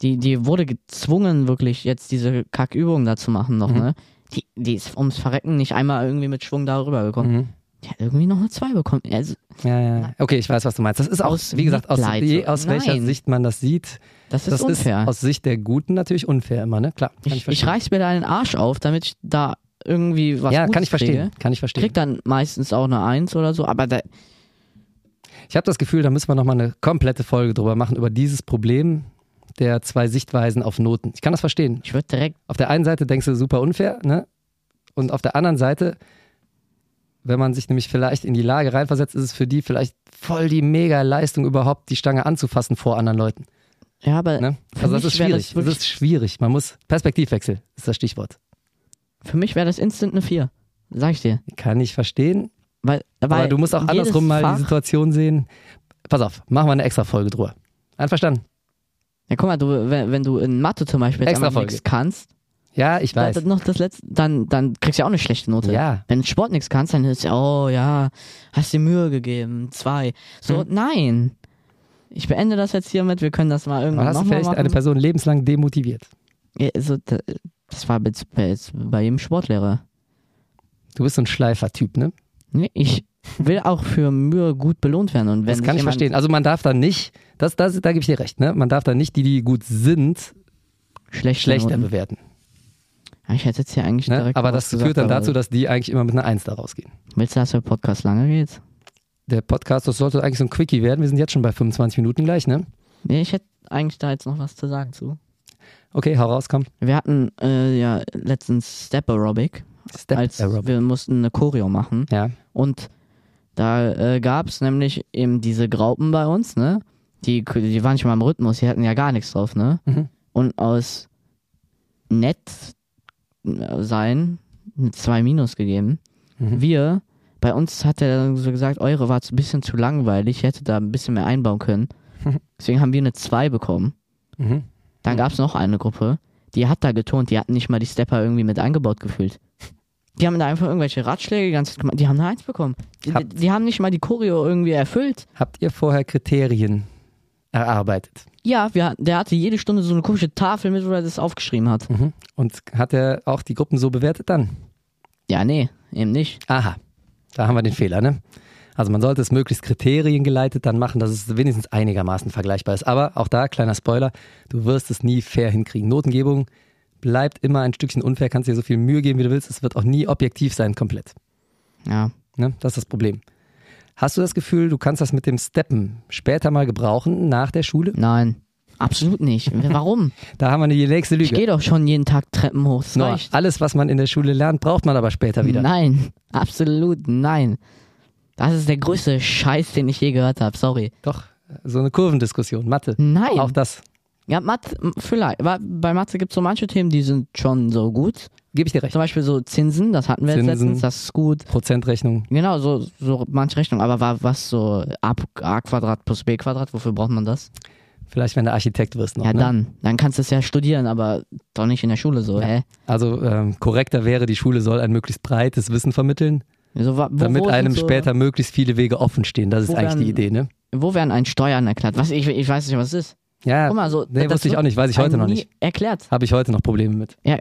die, die wurde gezwungen, wirklich jetzt diese Kackübung da zu machen noch, Mhm. ne? Die, die ist ums Verrecken nicht einmal irgendwie mit Schwung darüber gekommen. Mhm. Die hat irgendwie noch eine 2 bekommen. Also, Ja, ja. Okay, ich weiß, was du meinst. Das ist auch, Aus wie gesagt, aus, je, aus welcher. Sicht man das sieht. das ist das unfair. ist aus Sicht der Guten natürlich unfair immer, ne? Klar. Kann ich, ich verstehen. reiß mir da den Arsch auf, damit ich da irgendwie was Ja, Gutes kann ich verstehen. Kriege. Kann ich verstehen. Krieg dann meistens auch eine 1 oder so, aber da, Ich habe das Gefühl, da müssen wir nochmal eine komplette Folge drüber machen, über dieses Problem der zwei Sichtweisen auf Noten. Ich kann das verstehen. ich würde direkt, Auf der einen Seite denkst du super unfair, ne? Und auf der anderen Seite, wenn man sich nämlich vielleicht in die Lage reinversetzt, ist es für die vielleicht voll die Mega-Leistung überhaupt, die Stange anzufassen vor anderen Leuten. ja, aber Ne? Also das ist das schwierig. Das, wirklich- ist schwierig. Man muss Perspektivwechsel ist das Stichwort. für mich wäre das instant eine 4. Sag ich dir. Kann ich verstehen. Weil, weil aber du musst auch andersrum mal Fach, die Situation sehen. Pass auf, machen wir eine extra Folge drüber. Einverstanden? Ja, guck mal, du, wenn, wenn du in Mathe zum Beispiel jetzt Extra einfach nichts kannst, Ja, ich weiß. das noch das letzte, dann, dann kriegst du ja auch eine schlechte Note. Ja. Wenn du in Sport nichts kannst, dann ist ja, oh ja, hast dir Mühe gegeben, zwei. So, Hm. nein. Ich beende das jetzt hiermit, wir können das mal irgendwann hast du nochmal vielleicht machen. eine Person lebenslang demotiviert? ja, so, da- das war bei, bei, bei jedem Sportlehrer. Du bist so ein Schleifer-Typ, ne? Nee, ich [laughs] will auch für Mühe gut belohnt werden. Und wenn Das kann ich verstehen. Also man darf da nicht, das, das, da gebe ich dir recht, ne? Man darf da nicht die, die gut sind, Schlechte schlechter Noten. bewerten. Ja, ich hätte jetzt hier eigentlich Ne? direkt Aber das gesagt, führt dann dazu, dass die eigentlich immer mit einer Eins da rausgehen. Willst du, dass der Podcast lange geht? Der Podcast, das sollte eigentlich so ein Quickie werden. Wir sind jetzt schon bei 25 Minuten gleich, ne? Nee, ich hätte eigentlich da jetzt noch was zu sagen zu. Okay, hau raus, komm. Wir hatten äh, ja letztens Step Aerobic Step als Aerobic. wir mussten eine Choreo machen. Ja. Und da äh, gab es nämlich eben diese Graupen bei uns, ne? Die, die waren nicht mal im Rhythmus, die hatten ja gar nichts drauf, ne? Mhm. Und aus nett sein eine 2 Minus gegeben. Mhm. Wir, bei uns hat er dann so gesagt, eure war ein bisschen zu langweilig, ihr hättet da ein bisschen mehr einbauen können. Deswegen haben wir eine 2 bekommen. Mhm. Dann gab es noch eine Gruppe, die hat da getont, die hatten nicht mal die Stepper irgendwie mit eingebaut gefühlt. Die haben da einfach irgendwelche Ratschläge Zeit gemacht. Die haben eine Eins bekommen. Die, die haben nicht mal die Choreo irgendwie erfüllt. Habt ihr vorher Kriterien erarbeitet? Ja, wir, der hatte jede Stunde so eine komische Tafel mit, wo er das aufgeschrieben hat. Mhm. Und hat er auch die Gruppen so bewertet dann? Ja, nee, eben nicht. Aha, da haben wir den Fehler, ne? Also man sollte es möglichst kriteriengeleitet dann machen, dass es wenigstens einigermaßen vergleichbar ist. Aber auch da, kleiner Spoiler, du wirst es nie fair hinkriegen. Notengebung bleibt immer ein Stückchen unfair, kannst dir so viel Mühe geben, wie du willst. Es wird auch nie objektiv sein, komplett. Ja. Ne? Das ist das Problem. Hast du das Gefühl, du kannst das mit dem Steppen später mal gebrauchen, nach der Schule? Nein. Absolut nicht. Warum? [laughs] Da haben wir die nächste Ich Lüge. gehe doch schon jeden Tag Treppen hoch. Reicht. alles, was man in der Schule lernt, braucht man aber später wieder. Nein. Absolut nein. Das ist der größte Scheiß, den ich je gehört habe. Sorry. Doch, so eine Kurvendiskussion, Mathe. Nein. Auch das Ja, Mathe, vielleicht. Bei Mathe gibt es so manche Themen, die sind schon so gut. Gebe ich dir recht. Zum Beispiel so Zinsen, das hatten wir jetzt Zinsen. letztens, das ist gut. Prozentrechnung. Genau, so, so manche Rechnung. Aber wa- was so a, a Quadrat plus b Quadrat, wofür braucht man das? Vielleicht, wenn du Architekt wirst noch. ja, ne? dann. Dann kannst du es ja studieren, aber doch nicht in der Schule so, hä? Also ähm, korrekter wäre, die Schule soll ein möglichst breites Wissen vermitteln, So, wa- wo, damit wo einem so, später möglichst viele Wege offen stehen. Das ist eigentlich die werden- Idee, ne? Wo werden ein Steuern erklärt? Was, ich, ich weiß nicht, was es ist. Ja, Guck mal, so. nee, das wusste ich auch nicht, weiß ich heute noch nicht. Erklärt. Habe ich heute noch Probleme mit. Ja,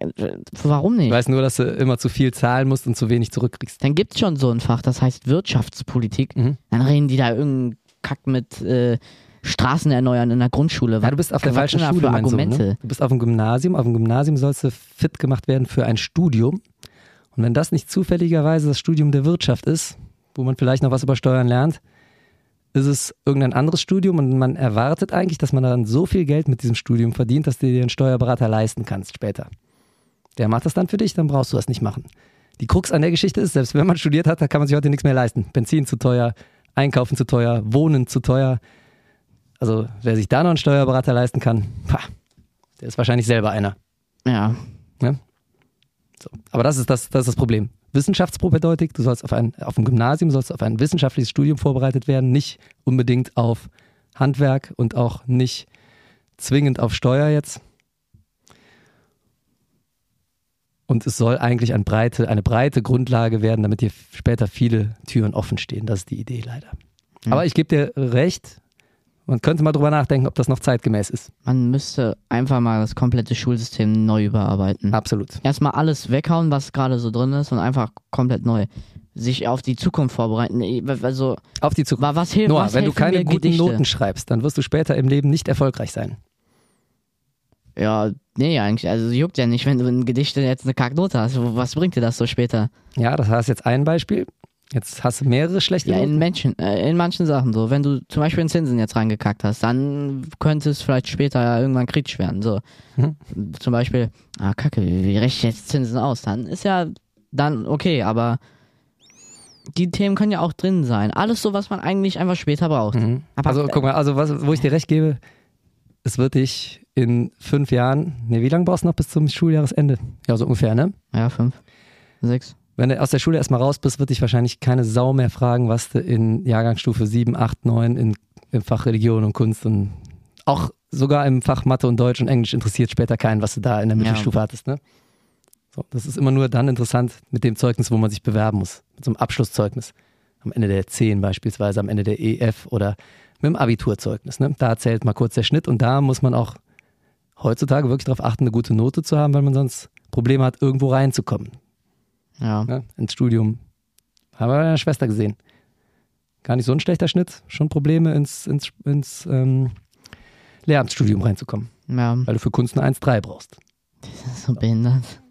warum nicht? Ich weiß nur, dass du immer zu viel zahlen musst und zu wenig zurückkriegst. Dann gibt's schon so ein Fach, das heißt Wirtschaftspolitik. Mhm. Dann reden die da irgendeinen Kack mit äh, Straßen erneuern in der Grundschule. Ja, du bist auf der falschen Schule, mein Sohn. Ne? Du bist auf dem Gymnasium. Auf dem Gymnasium sollst du fit gemacht werden für ein Studium. Und wenn das nicht zufälligerweise das Studium der Wirtschaft ist, wo man vielleicht noch was über Steuern lernt, ist es irgendein anderes Studium und man erwartet eigentlich, dass man dann so viel Geld mit diesem Studium verdient, dass du dir einen Steuerberater leisten kannst später. Der macht das dann für dich, dann brauchst du das nicht machen. Die Krux an der Geschichte ist, selbst wenn man studiert hat, da kann man sich heute nichts mehr leisten. Benzin zu teuer, Einkaufen zu teuer, Wohnen zu teuer. Also wer sich da noch einen Steuerberater leisten kann, pah, der ist wahrscheinlich selber einer. Ja. So. Aber das ist das, das ist das Problem. Wissenschaftspropedeutik, du sollst auf ein, auf dem Gymnasium sollst du auf ein wissenschaftliches Studium vorbereitet werden, nicht unbedingt auf Handwerk und auch nicht zwingend auf Steuer jetzt. Und es soll eigentlich ein breite, eine breite Grundlage werden, damit dir später viele Türen offen stehen. Das ist die Idee leider. Hm. Aber ich gebe dir recht, man könnte mal drüber nachdenken, ob das noch zeitgemäß ist. Man müsste einfach mal das komplette Schulsystem neu überarbeiten. Absolut. Erstmal alles weghauen, was gerade so drin ist und einfach komplett neu. Sich auf die Zukunft vorbereiten. Also, Auf die Zukunft. wa- was hilft Noah, was wenn du keine guten Gedichte? Noten schreibst, dann wirst du später im Leben nicht erfolgreich sein. Ja, nee, eigentlich. Also, juckt ja nicht, wenn du ein Gedicht jetzt eine Kacknote hast. Was bringt dir das so später? Ja, das heißt jetzt ein Beispiel. Jetzt hast du mehrere schlechte Ja, in. Menschen, äh, in manchen Sachen so. Wenn du zum Beispiel in Zinsen jetzt reingekackt hast, dann könnte es vielleicht später ja irgendwann kritisch werden. So. Mhm. Zum Beispiel, ah, kacke, wie, rechne ich jetzt Zinsen aus? Dann ist ja dann okay, aber die Themen können ja auch drin sein. Alles so, was man eigentlich einfach später braucht. Mhm. Also guck mal, also was, wo ich dir recht gebe, es wird dich in fünf Jahren, ne, wie lange brauchst du noch bis zum Schuljahresende? Ja, so ungefähr, ne? Ja, fünf, sechs. Wenn du aus der Schule erstmal raus bist, wird dich wahrscheinlich keine Sau mehr fragen, was du in Jahrgangsstufe 7, 8, 9 in, im Fach Religion und Kunst und auch sogar im Fach Mathe und Deutsch und Englisch interessiert später keinen, was du da in der Ja. Mittelstufe hattest, ne? So, das ist immer nur dann interessant mit dem Zeugnis, wo man sich bewerben muss. Mit so einem Abschlusszeugnis. Am Ende der 10 beispielsweise, am Ende der EF oder mit dem Abiturzeugnis. Ne? Da zählt mal kurz der Schnitt und da muss man auch heutzutage wirklich darauf achten, eine gute Note zu haben, weil man sonst Probleme hat, irgendwo reinzukommen Ja. ne, ins Studium. Haben wir bei meiner Schwester gesehen. Gar nicht so ein schlechter Schnitt, schon Probleme ins, ins, ins ähm, Lehramtsstudium reinzukommen, Ja, weil du für Kunst eine 1,3 brauchst. das [laughs] ist so behindert.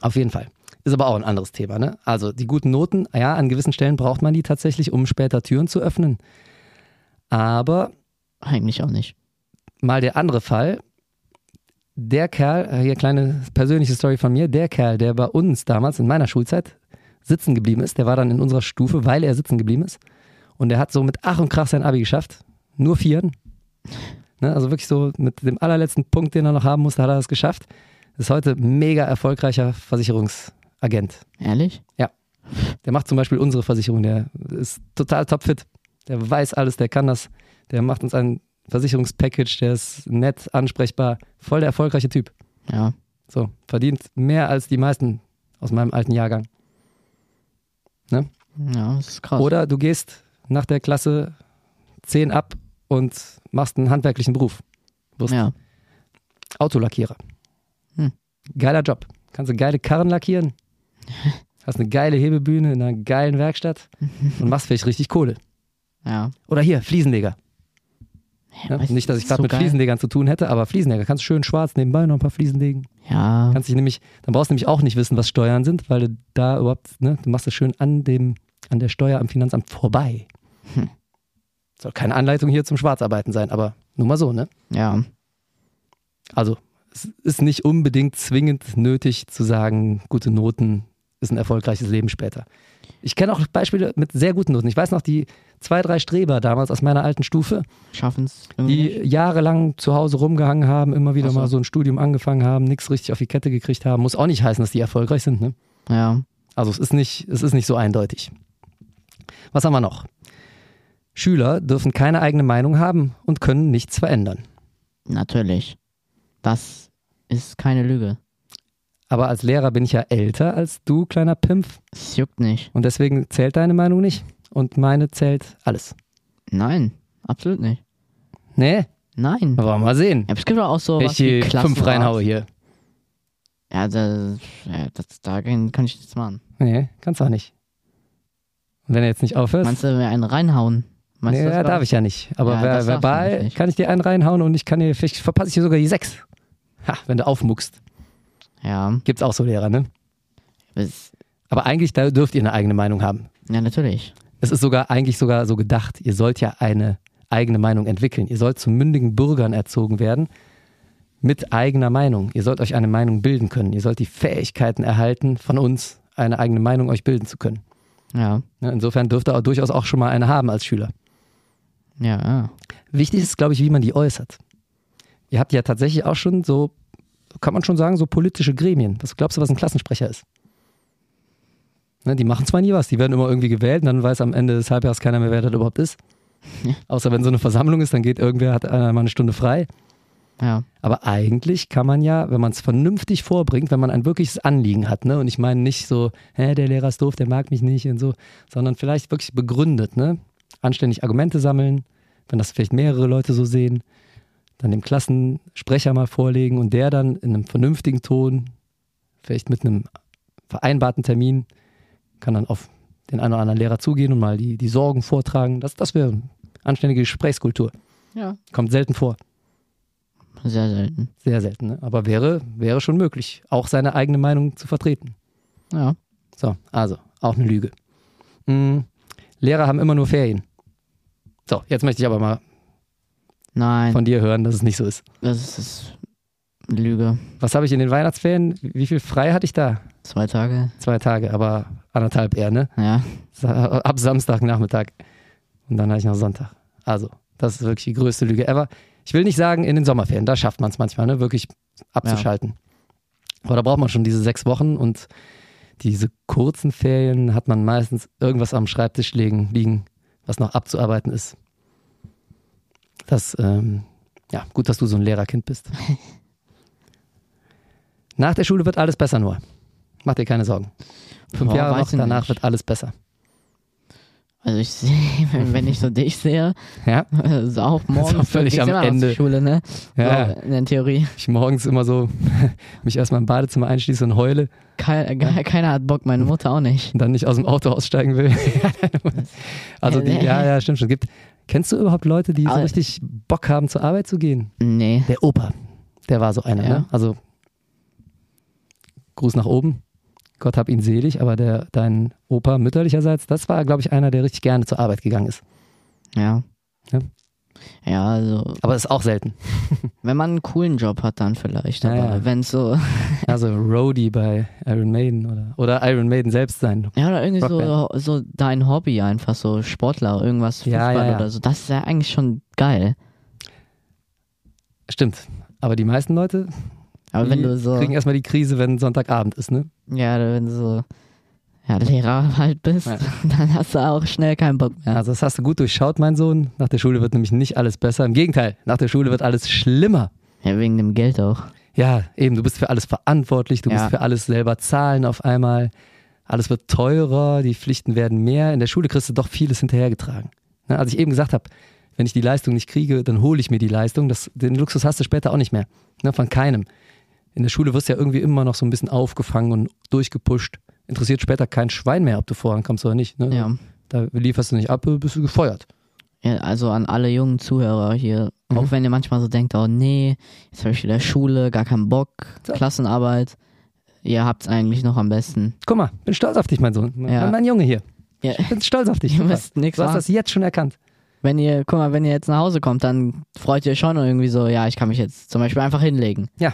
Auf jeden Fall. Ist aber auch ein anderes Thema. Ne? Also die guten Noten, ja, an gewissen Stellen braucht man die tatsächlich, um später Türen zu öffnen. Aber Eigentlich auch nicht. mal der andere Fall. Der Kerl, äh, hier kleine persönliche Story von mir, der Kerl, der bei uns damals in meiner Schulzeit sitzen geblieben ist, der war dann in unserer Stufe, weil er sitzen geblieben ist. Und der hat so mit Ach und Krach sein Abi geschafft. Nur Vieren. Ne, also wirklich so mit dem allerletzten Punkt, den er noch haben musste, hat er das geschafft. Ist heute mega erfolgreicher Versicherungsagent. Ehrlich? Der macht zum Beispiel unsere Versicherung, der ist total topfit. Der weiß alles, der kann das. Der macht uns ein Versicherungspackage, der ist nett, ansprechbar, voll der erfolgreiche Typ. Ja. So, verdient mehr als die meisten aus meinem alten Jahrgang. Ja, das ist krass. Oder du gehst nach der Klasse 10 ab und machst einen handwerklichen Beruf. Wirst ja. Autolackierer. Hm. Geiler Job. Kannst du geile Karren lackieren, [laughs] hast eine geile Hebebühne in einer geilen Werkstatt [laughs] und machst vielleicht richtig Kohle. Ja. Oder hier, Fliesenleger. Ja, weißt du, nicht, dass ich das gerade so mit geil. Fliesenlegern zu tun hätte, aber Fliesenleger kannst du schön schwarz nebenbei noch ein paar Fliesen legen. Ja. Kannst dich nämlich, dann brauchst du nämlich auch nicht wissen, was Steuern sind, weil du da überhaupt, ne, du machst es schön an dem, an der Steuer am Finanzamt vorbei. Hm. Soll keine Anleitung hier zum Schwarzarbeiten sein, aber nur mal so, ne? Ja. Also, es ist nicht unbedingt zwingend nötig zu sagen, gute Noten ist ein erfolgreiches Leben später. Ich kenne auch Beispiele mit sehr guten Noten. Ich weiß noch, die zwei, drei Streber damals aus meiner alten Stufe, Schaffen es die irgendwie. jahrelang zu Hause rumgehangen haben, immer wieder so. mal so ein Studium angefangen haben, nichts richtig auf die Kette gekriegt haben. Muss auch nicht heißen, dass die erfolgreich sind. Ne? Ja. Also es ist, nicht, es ist nicht so eindeutig. Was haben wir noch? Schüler dürfen keine eigene Meinung haben und können nichts verändern. Natürlich. Das ist keine Lüge. Aber als Lehrer bin ich ja älter als du, kleiner Pimpf. Es juckt nicht. Und deswegen zählt deine Meinung nicht. Und meine zählt alles. Nein. Absolut nicht. Nee, Nein. wollen wir mal sehen. Ja, es gibt auch so ich die fünf reinhaue hier. Ja, das, das, da kann ich nichts machen. Nee, kannst du auch nicht. Und wenn du jetzt nicht aufhörst. Meinst du, mir einen reinhauen? Meinst nee, das ja, darf ich ja nicht. Aber Ja, ver das verbal nicht. kann ich dir einen reinhauen und ich kann dir, vielleicht verpasse ich dir sogar die sechs. Ha, wenn du aufmuckst. Ja. Gibt's auch so Lehrer, ne? Es, Aber eigentlich da dürft ihr eine eigene Meinung haben. ja, natürlich. Es ist sogar eigentlich sogar so gedacht, ihr sollt ja eine eigene Meinung entwickeln. Ihr sollt zu mündigen Bürgern erzogen werden mit eigener Meinung. Ihr sollt euch eine Meinung bilden können. Ihr sollt die Fähigkeiten erhalten, von uns eine eigene Meinung euch bilden zu können. Ja. Ja, insofern dürft ihr auch durchaus auch schon mal eine haben als Schüler. Ja, ja. Wichtig ist, glaube ich, wie man die äußert. Ihr habt ja tatsächlich auch schon so, kann man schon sagen, so politische Gremien. Was glaubst du, was ein Klassensprecher ist? Ne, die machen zwar nie was, die werden immer irgendwie gewählt und dann weiß am Ende des Halbjahres keiner mehr, wer das überhaupt ist. Ja. [laughs] Außer wenn so eine Versammlung ist, dann geht irgendwer, hat einer mal eine Stunde frei. Ja. Aber eigentlich kann man ja, wenn man es vernünftig vorbringt, wenn man ein wirkliches Anliegen hat, ne? Und ich meine nicht so, hä, der Lehrer ist doof, der mag mich nicht und so, sondern vielleicht wirklich begründet, ne? Anständig Argumente sammeln, wenn das vielleicht mehrere Leute so sehen, dann dem Klassensprecher mal vorlegen und der dann in einem vernünftigen Ton, vielleicht mit einem vereinbarten Termin, kann dann auf den einen oder anderen Lehrer zugehen und mal die, die Sorgen vortragen. Das, das wäre anständige Gesprächskultur. Ja. Kommt selten vor. Sehr selten. Sehr selten, ne? aber wäre, wäre schon möglich, auch seine eigene Meinung zu vertreten. Ja. So, also, auch eine Lüge. Mm, Lehrer haben immer nur Ferien. So, jetzt möchte ich aber mal Nein, von dir hören, dass es nicht so ist. das ist eine Lüge. Was habe ich in den Weihnachtsferien? Wie viel frei hatte ich da? Zwei Tage. Zwei Tage, aber anderthalb eher, ne? Ja. Ab Samstagnachmittag. Und dann hatte ich noch Sonntag. Also, das ist wirklich die größte Lüge ever. Ich will nicht sagen, in den Sommerferien, da schafft man es manchmal, ne? Wirklich abzuschalten. Aber da braucht man schon diese sechs Wochen und diese kurzen Ferien hat man meistens irgendwas am Schreibtisch liegen, liegen was noch abzuarbeiten ist. Das, ähm, ja, gut, dass du so ein Lehrerkind bist. [laughs] Nach der Schule wird alles besser nur. Mach dir keine Sorgen. Fünf Boah, Jahre noch, danach nicht. wird alles besser. Also ich sehe, [laughs] wenn ich so dich sehe, Ja, [laughs] ist auch morgens auch völlig am Ende. Schule, ne? ja. So, in der Theorie. Ich morgens immer so mich erstmal im Badezimmer einschließe und heule Kein, ge- keiner hat Bock, meine Mutter auch nicht. und dann nicht aus dem Auto aussteigen will. also die, ja, ja, stimmt schon. Gibt, kennst du überhaupt Leute, die so Aber- richtig Bock haben, zur Arbeit zu gehen? Nee. Der Opa, der war so einer, Ja. ne? Also Gruß nach oben. Gott hab ihn selig, aber der, dein Opa mütterlicherseits, das war, glaube ich, einer, der richtig gerne zur Arbeit gegangen ist. Ja. Ja, also, Aber ist auch selten. [laughs] wenn man einen coolen Job hat, dann vielleicht. Ja, Aber ja. wenn so, [laughs] Also Roadie bei Iron Maiden oder, oder Iron Maiden selbst sein. ja, oder irgendwie so, Rockband. so dein Hobby einfach, so Sportler, irgendwas, Ja, Fußball ja, ja. oder so, das ist ja eigentlich schon geil. Stimmt. Aber die meisten Leute Aber wenn die du so, kriegen erstmal die Krise, wenn Sonntagabend ist, ne? ja, wenn du so, ja, Lehrer [laughs] halt bist, Ja. dann hast du auch schnell keinen Bock mehr. Also das hast du gut durchschaut, mein Sohn. Nach der Schule wird nämlich nicht alles besser. Im Gegenteil, nach der Schule wird alles schlimmer. Ja, wegen dem Geld auch. Ja, eben, du bist für alles verantwortlich, du Ja. musst für alles selber zahlen auf einmal. Alles wird teurer, die Pflichten werden mehr. In der Schule kriegst du doch vieles hinterhergetragen. Ne, als ich eben gesagt habe, wenn ich die Leistung nicht kriege, dann hole ich mir die Leistung. Das, den Luxus hast du später auch nicht mehr. Ne, von keinem. In der Schule wirst du ja irgendwie immer noch so ein bisschen aufgefangen und durchgepusht. Interessiert später kein Schwein mehr, ob du vorankommst oder nicht. Ne? Ja. Da lieferst du nicht ab, bist du gefeuert. Ja, also an alle jungen Zuhörer hier, Mhm. auch wenn ihr manchmal so denkt, oh nee, jetzt habe ich wieder Schule, gar keinen Bock, So. Klassenarbeit, ihr habt's eigentlich noch am besten. Guck mal, bin stolz auf dich, mein Sohn. Ja. Mein Junge hier. Ja. Ich bin stolz auf dich. [laughs] Ihr müsst nix Du hast das jetzt schon erkannt. Wenn ihr, guck mal, wenn ihr jetzt nach Hause kommt, dann freut ihr schon irgendwie so, ja, ich kann mich jetzt zum Beispiel einfach hinlegen. Ja.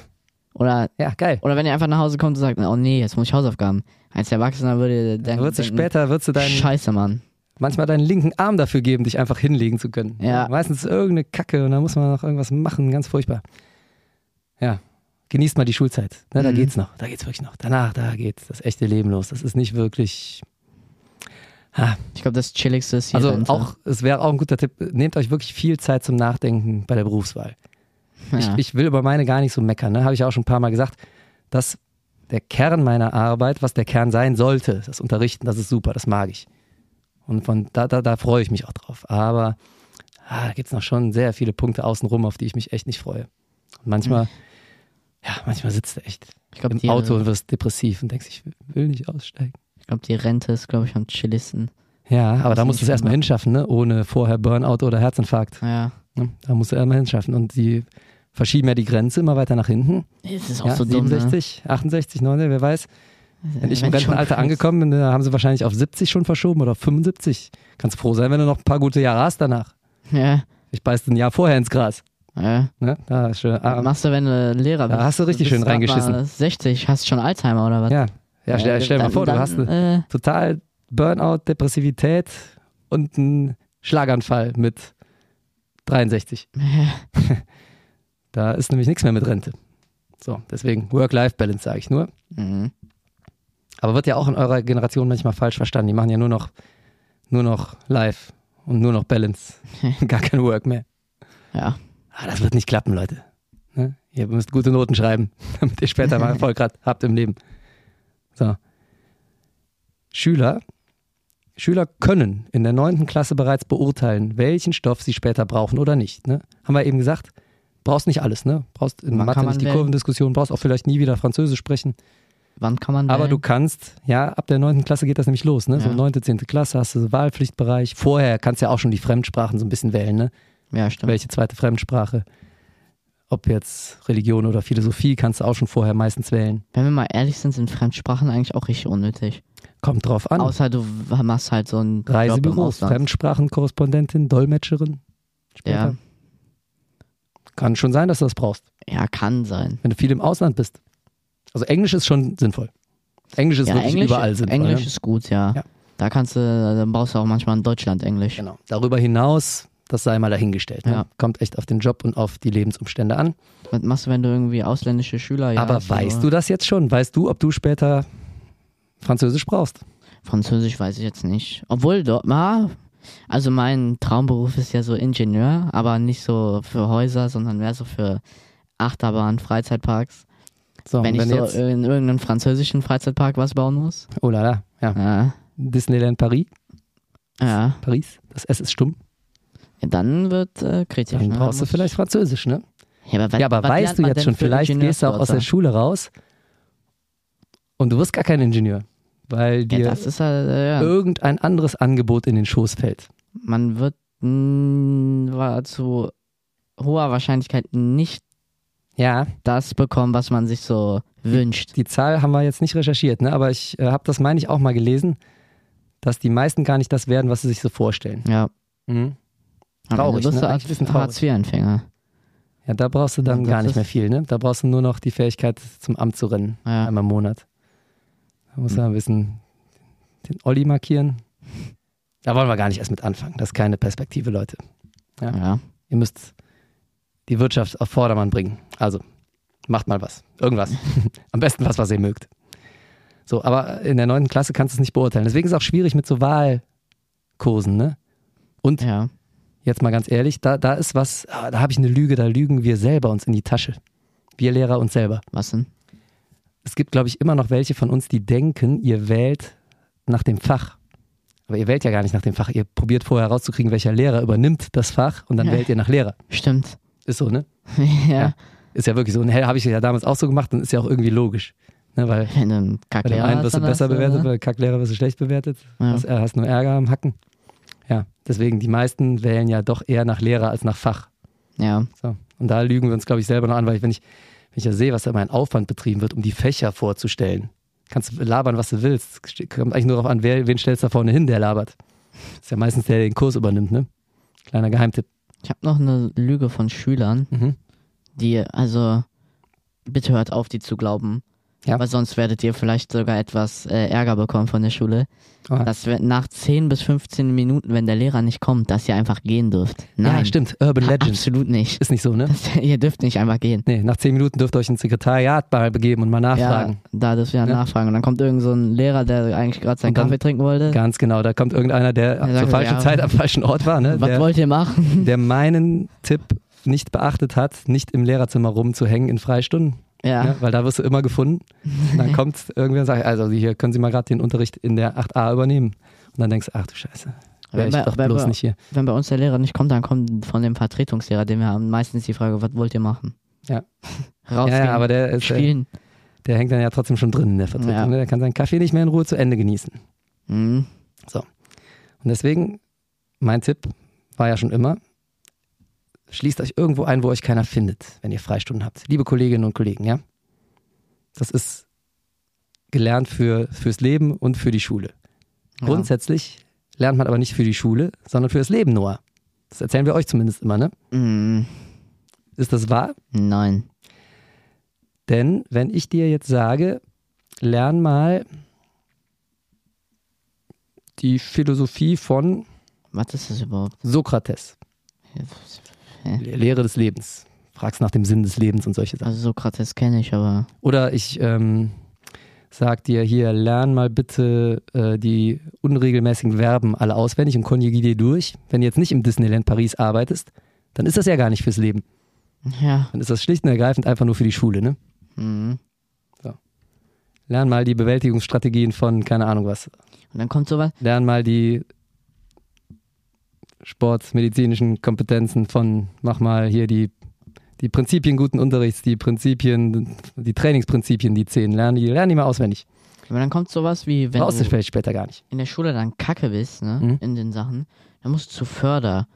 Oder, Ja, geil. oder wenn ihr einfach nach Hause kommt und sagt, oh nee, jetzt muss ich Hausaufgaben. Als Erwachsener würde Dann würdest du denken, später würdest du deinen, Scheiße, Mann. manchmal deinen linken Arm dafür geben, dich einfach hinlegen zu können. Ja. Meistens irgendeine Kacke und dann muss man noch irgendwas machen, ganz furchtbar. Ja. Genießt mal die Schulzeit. Ne, da Mhm. geht's noch. Da geht's wirklich noch. Danach, da geht das echte Leben los. Das ist nicht wirklich. Ha. Ich glaube, das Chilligste ist hier Also Rente. auch, es wäre auch ein guter Tipp, nehmt euch wirklich viel Zeit zum Nachdenken bei der Berufswahl. ja. Ich, ich will über meine gar nicht so meckern, ne? habe ich auch schon ein paar Mal gesagt, dass der Kern meiner Arbeit, was der Kern sein sollte, das Unterrichten, das ist super, das mag ich. Und von da, da, da freue ich mich auch drauf. Aber ah, da gibt es noch schon sehr viele Punkte außenrum, auf die ich mich echt nicht freue. Und manchmal, ja, manchmal sitzt du echt ich glaube, im Auto und wirst depressiv und denkst, ich will nicht aussteigen. ich glaub, die Rente ist, glaube ich, am chilligsten. Ja, aber da musst du es erstmal hinschaffen, ne? ohne vorher Burnout oder Herzinfarkt. Ja. Ne? Da musst du erstmal hinschaffen. Und die verschieben ja die Grenze immer weiter nach hinten. Das ist auch Ja, so dumm, ne? 67, 68, 9, wer weiß. Wenn ich im Rentenalter angekommen bin, haben sie wahrscheinlich auf 70 schon verschoben oder auf 75. Kannst froh sein, wenn du noch ein paar gute Jahre hast danach. Ja, Ich beiß ein Jahr vorher ins Gras. ja. Ne? Da Was ah, machst du, wenn du Lehrer Da bist? hast du richtig schön reingeschissen. mal 60, hast schon Alzheimer oder was? ja, ja stell, stell dir mal dann- vor, du dann, hast eine Äh, total Burnout, Depressivität und einen Schlaganfall mit 63. [laughs] Da ist nämlich nichts mehr mit Rente. So, deswegen Work-Life-Balance sage ich nur. mhm. Aber wird ja auch in eurer Generation manchmal falsch verstanden. Die machen ja nur noch, nur noch Live und nur noch Balance. [laughs] Gar kein Work mehr. Ja. Ah, das wird nicht klappen, Leute. Ne? Ihr müsst gute Noten schreiben, [laughs] damit ihr später mal [laughs] Erfolg habt im Leben. So. Schüler, Schüler können in der neunten Klasse bereits beurteilen, welchen Stoff sie später brauchen oder nicht. Ne? Haben wir eben gesagt. Brauchst nicht alles, ne? Brauchst in Wann Mathe nicht die wählen? Kurvendiskussion, brauchst auch vielleicht nie wieder Französisch sprechen. Wann kann man Aber wählen? du kannst, ja, ab der neunten Klasse geht das nämlich los, ne? So Ja. neunte, zehnte Klasse hast du Wahlpflichtbereich. Vorher kannst du ja auch schon die Fremdsprachen so ein bisschen wählen, ne? Ja, stimmt. Welche zweite Fremdsprache? Ob jetzt Religion oder Philosophie kannst du auch schon vorher meistens wählen. Wenn wir mal ehrlich sind, sind Fremdsprachen eigentlich auch richtig unnötig. Kommt drauf an. Außer du machst halt so ein Ausland. Fremdsprachenkorrespondentin, Dolmetscherin. Später. Ja. Kann schon sein, dass du das brauchst, ja, kann sein. wenn du viel im Ausland bist. Also Englisch ist schon sinnvoll. Englisch ist ja, wirklich Englisch, überall sinnvoll. Englisch ne? ist gut, ja. Ja. Da kannst du, dann brauchst du auch manchmal in Deutschland Englisch. Genau. Darüber hinaus, das sei mal dahingestellt. Ne? Ja. Kommt echt auf den Job und auf die Lebensumstände an. Was machst du, wenn du irgendwie ausländische Schüler ja, Aber so- weißt du das jetzt schon? Weißt du, ob du später Französisch brauchst? Französisch weiß ich jetzt nicht. Obwohl, doch, na, also mein Traumberuf ist ja so Ingenieur, aber nicht so für Häuser, sondern mehr so für Achterbahn, Freizeitparks. So, wenn und ich wenn so in irgendeinem französischen Freizeitpark was bauen muss. oh la la, ja. Ja, Disneyland Paris, ja. Paris, das S ist stumm. ja dann wird äh, kritisch. Dann ne? brauchst du vielleicht Französisch, ne? Ja, aber, was- ja, aber weißt du jetzt schon, vielleicht gehst du auch aus der? Schule raus und du wirst gar kein Ingenieur, weil Ja, dir das ist halt, ja. irgendein anderes Angebot in den Schoß fällt. Man wird mh, zu hoher Wahrscheinlichkeit nicht Ja, das bekommen, was man sich so wünscht. die Zahl haben wir jetzt nicht recherchiert, ne? aber ich äh, habe das, meine ich, auch mal gelesen, dass die meisten gar nicht das werden, was sie sich so vorstellen. Ja. Mhm. Traurig, bist ne? du Eigentlich ein. Hartz-IV-Empfänger. Ja, da brauchst du dann Ja, gar nicht mehr viel, ne? Da brauchst du nur noch die Fähigkeit, zum Amt zu rennen. Ja. Einmal im Monat. Da musst du ein bisschen den Olli markieren. Da wollen wir gar nicht erst mit anfangen. Das ist keine Perspektive, Leute. Ja. Ja. Ihr müsst die Wirtschaft auf Vordermann bringen. Also, macht mal was. Irgendwas. [laughs] Am besten was, was ihr mögt. So, aber in der neunten Klasse kannst du es nicht beurteilen. Deswegen ist es auch schwierig mit so Wahlkursen, ne? Und Ja. jetzt mal ganz ehrlich, da, da ist was, ah, da habe ich eine Lüge, da lügen wir selber uns in die Tasche. Wir Lehrer uns selber. Was denn? Es gibt, glaube ich, immer noch welche von uns, die denken, ihr wählt nach dem Fach. Aber ihr wählt ja gar nicht nach dem Fach. Ihr probiert vorher herauszukriegen, welcher Lehrer übernimmt das Fach und dann Ja. wählt ihr nach Lehrer. Stimmt. Ist so, ne? ja. [laughs] Ja. Ist ja wirklich so. Und habe ich ja damals auch so gemacht und ist ja auch irgendwie logisch. Ne, weil Wenn du einen bei dem Kacklehrer einen wirst du besser bewertet, ne? bei Kacklehrer wirst du schlecht bewertet. Ja. Hast, äh, hast nur Ärger am Hacken. Ja, deswegen, die meisten wählen ja doch eher nach Lehrer als nach Fach. Ja. So. Und da lügen wir uns, glaube ich, selber noch an, weil ich, wenn ich, ich ja sehe, was da immer ein Aufwand betrieben wird, um die Fächer vorzustellen, kannst du labern, was du willst. Kommt eigentlich nur darauf an, wer, wen stellst du da vorne hin, der labert. ist ja meistens der, der den Kurs übernimmt, ne? Kleiner Geheimtipp. Ich habe noch eine Lüge von Schülern, Mhm. die, also, bitte hört auf, die zu glauben. Ja. Weil sonst werdet ihr vielleicht sogar etwas äh, Ärger bekommen von der Schule. Ah. Dass wir nach 10 bis 15 Minuten, wenn der Lehrer nicht kommt, dass ihr einfach gehen dürft. Nein. Ja, stimmt. Urban Legend. Absolut nicht. Ist nicht so, ne? Das, [laughs] ihr dürft nicht einfach gehen. Nee, nach zehn Minuten dürft ihr euch ins Sekretariat mal begeben und mal nachfragen. Ja, da dürft ihr Ja. nachfragen. Und dann kommt irgend so ein Lehrer, der eigentlich gerade seinen dann- Kaffee trinken wollte. Ganz genau, da kommt irgendeiner, der Ja, zur falschen ja. Zeit am falschen Ort war, ne? Was Der, wollt ihr machen? der meinen Tipp nicht beachtet hat, nicht im Lehrerzimmer rumzuhängen in Freistunden, Ja. ne? weil da wirst du immer gefunden. Und dann [laughs] kommt irgendwer und sagt, also hier können Sie mal gerade den Unterricht in der 8a übernehmen. Und dann denkst du, ach du Scheiße, wäre Wenn ich bei- doch wenn bloß bei- nicht hier. Wenn bei uns der Lehrer nicht kommt, dann kommt von dem Vertretungslehrer, den wir haben, meistens die Frage, was wollt ihr machen? Ja. [laughs] Rausgehen, Ja, aber der, ist, äh, spielen. der hängt dann ja trotzdem schon drin in der Vertretung. Ja. Ne? Der kann seinen Kaffee nicht mehr in Ruhe zu Ende genießen. Mhm. Und deswegen, mein Tipp war ja schon immer, schließt euch irgendwo ein, wo euch keiner findet, wenn ihr Freistunden habt. Liebe Kolleginnen und Kollegen, ja? Das ist gelernt für, fürs Leben und für die Schule. Ja. Grundsätzlich lernt man aber nicht für die Schule, sondern fürs Leben nur. Das erzählen wir euch zumindest immer, ne? Mhm. Ist das wahr? Nein. Denn wenn ich dir jetzt sage, lern mal die Philosophie von Was ist das überhaupt? Sokrates, Le- Lehre des Lebens. Fragst nach dem Sinn des Lebens und solche Sachen. Also Sokrates kenne ich, aber Oder ich ähm, sag dir hier, lern mal bitte äh, die unregelmäßigen Verben alle auswendig und konjugier die durch. Wenn du jetzt nicht im Disneyland Paris arbeitest, dann ist das ja gar nicht fürs Leben. ja. Dann ist das schlicht und ergreifend einfach nur für die Schule, ne? Mhm. Lern mal die Bewältigungsstrategien von, keine Ahnung was. Und dann kommt sowas. Lern mal die sportmedizinischen Kompetenzen von, mach mal hier die, die Prinzipien guten Unterrichts, die Prinzipien, die Trainingsprinzipien, die zehn. Lern die, lern die mal auswendig. Aber dann kommt sowas wie, wenn Brauchst du später gar nicht. in der Schule dann kacke bist, ne, Mhm. in den Sachen, dann musst du zu Förder.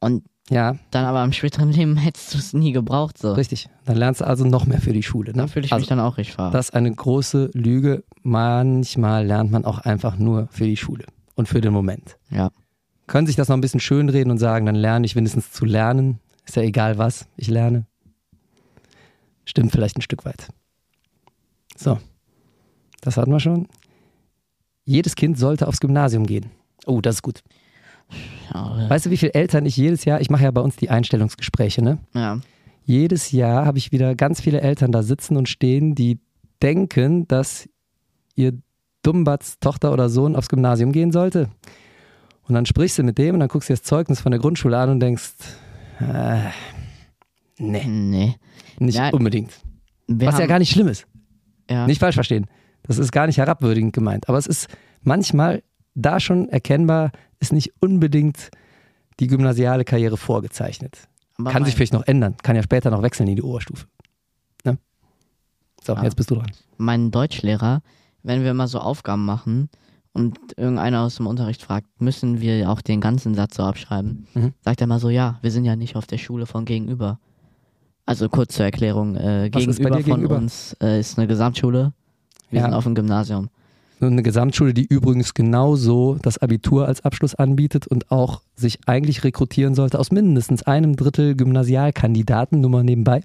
Und Ja, dann aber im späteren Leben [laughs] hättest du es nie gebraucht, so. richtig. Dann lernst du also noch mehr für die Schule. Ne? Da fühle ich also, mich dann auch richtig. Das ist eine große Lüge. Manchmal lernt man auch einfach nur für die Schule und für den Moment. Ja. Können sich das noch ein bisschen schönreden und sagen, dann lerne ich wenigstens zu lernen. Ist ja egal was, ich lerne. Stimmt vielleicht ein Stück weit. So, das hatten wir schon. Jedes Kind sollte aufs Gymnasium gehen. Oh, das ist gut. Ja, Weißt du, wie viele Eltern ich jedes Jahr, ich mache ja bei uns die Einstellungsgespräche, ne? ja. Jedes Jahr habe ich wieder ganz viele Eltern da sitzen und stehen, die denken, dass ihr Dummbatz Tochter oder Sohn aufs Gymnasium gehen sollte. Und dann sprichst du mit dem und dann guckst du dir das Zeugnis von der Grundschule an und denkst, äh, nee, Nee. nicht Ja, unbedingt. Was ja haben- gar nicht schlimm ist. ja. Nicht falsch verstehen. Das ist gar nicht herabwürdigend gemeint. Aber es ist manchmal da schon erkennbar, ist nicht unbedingt die gymnasiale Karriere vorgezeichnet. aber Kann sich vielleicht noch ändern. Kann ja später noch wechseln in die Oberstufe. Ne? So, Ja. jetzt bist du dran. mein Deutschlehrer, wenn wir mal so Aufgaben machen und irgendeiner aus dem Unterricht fragt, müssen wir auch den ganzen Satz so abschreiben, Mhm. sagt er mal so, ja, wir sind ja nicht auf der Schule von gegenüber. Also kurz zur Erklärung, äh, gegenüber von gegenüber? uns äh, ist eine Gesamtschule, wir Ja. sind auf dem Gymnasium. eine Gesamtschule, die übrigens genauso das Abitur als Abschluss anbietet und auch sich eigentlich rekrutieren sollte aus mindestens einem Drittel Gymnasialkandidaten, nur mal nebenbei.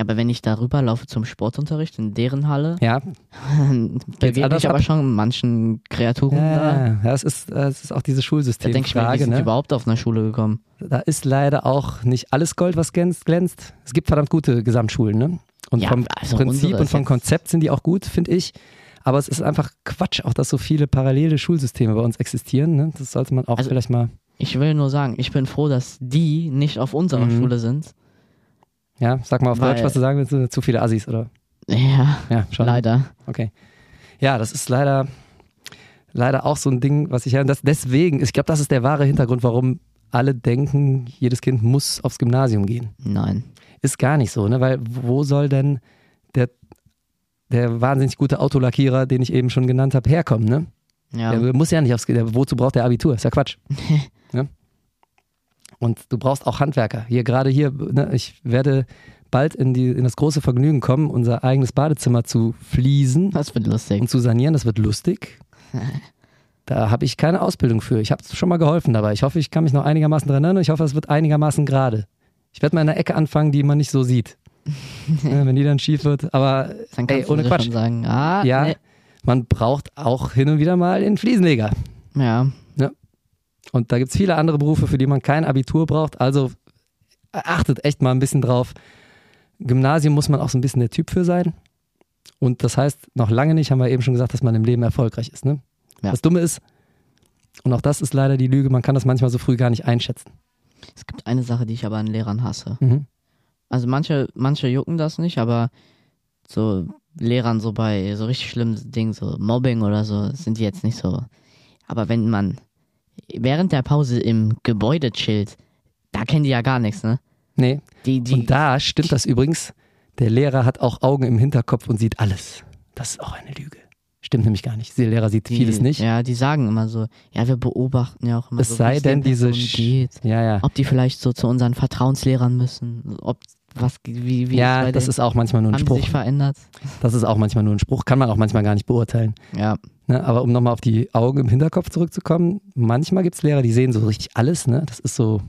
Ja, aber wenn ich darüber laufe zum Sportunterricht in deren Halle, Ja, [laughs] begegne ich aber ab? schon manchen Kreaturen da. ja, ja es, ist, äh, es ist auch diese Da Schulsystemfrage. denke ich mir, wie sind ne? überhaupt auf einer Schule gekommen? Da ist leider auch nicht alles Gold, was glänzt. Es gibt verdammt gute Gesamtschulen, ne? Und Ja, vom also Prinzip und vom Konzept sind die auch gut, finde ich. Aber es ist einfach Quatsch, auch dass so viele parallele Schulsysteme bei uns existieren. Ne? Das sollte man auch Also- vielleicht mal, Ich will nur sagen, ich bin froh, dass die nicht auf unserer Mhm. Schule sind. Ja, sag mal auf Weil- Deutsch, was du sagen willst, zu viele Assis, oder? Ja, Ja, schon. leider. Okay. Ja, das ist leider, leider auch so ein Ding, was ich ja, das, deswegen, ich glaube, das ist der wahre Hintergrund, warum alle denken, jedes Kind muss aufs Gymnasium gehen. Nein. Ist gar nicht so, ne? Weil wo soll denn der, der wahnsinnig gute Autolackierer, den ich eben schon genannt habe, herkommen, ne? Ja. Der muss ja nicht aufs der, wozu braucht der Abitur? Ist ja Quatsch. [laughs] ne? Und du brauchst auch Handwerker. Hier gerade hier, ne, ich werde bald in, die, in das große Vergnügen kommen, unser eigenes Badezimmer zu fließen Das wird lustig. und zu sanieren. Das wird lustig. [laughs] Da habe ich keine Ausbildung für. Ich habe schon mal geholfen dabei. Ich hoffe, ich kann mich noch einigermaßen dran erinnern. Ich hoffe, es wird einigermaßen gerade. Ich werde mal in einer Ecke anfangen, die man nicht so sieht. ja, [laughs] wenn die dann schief wird. Aber Dann ey, ohne Quatsch. schon sagen, ah, Ja, nee. man braucht auch hin und wieder mal den Fliesenleger. ja. Und da gibt es viele andere Berufe, für die man kein Abitur braucht. Also achtet echt mal ein bisschen drauf. Gymnasium muss man auch so ein bisschen der Typ für sein. Und das heißt noch lange nicht, haben wir eben schon gesagt, dass man im Leben erfolgreich ist. Ne? Ja. Das Dumme ist, und auch das ist leider die Lüge, man kann das manchmal so früh gar nicht einschätzen. Es gibt eine Sache, die ich aber an Lehrern hasse. Mhm. Also manche, manche jucken das nicht, aber so Lehrern so bei so richtig schlimmen Dingen, so Mobbing oder so, sind die jetzt nicht so. Aber wenn man während der Pause im Gebäude chillt, da kennen die ja gar nichts, ne? Nee. Die, die, Und da stimmt das übrigens. Der Lehrer hat auch Augen im Hinterkopf und sieht alles. Das ist auch eine Lüge. Stimmt nämlich gar nicht. Der Lehrer sieht die, vieles nicht. Ja, die sagen immer so, ja, wir beobachten ja auch immer es so, sei denn, den diese. Geht. Ja, ja. Ob die vielleicht so zu unseren Vertrauenslehrern müssen, ob was, wie, wie ja, bei das ist auch manchmal nur ein die Spruch. sich verändert. Das ist auch manchmal nur ein Spruch. Kann man auch manchmal gar nicht beurteilen. Ja, Ne? Aber um nochmal auf die Augen im Hinterkopf zurückzukommen, manchmal gibt es Lehrer, die sehen so richtig alles. Ne? Das ist so,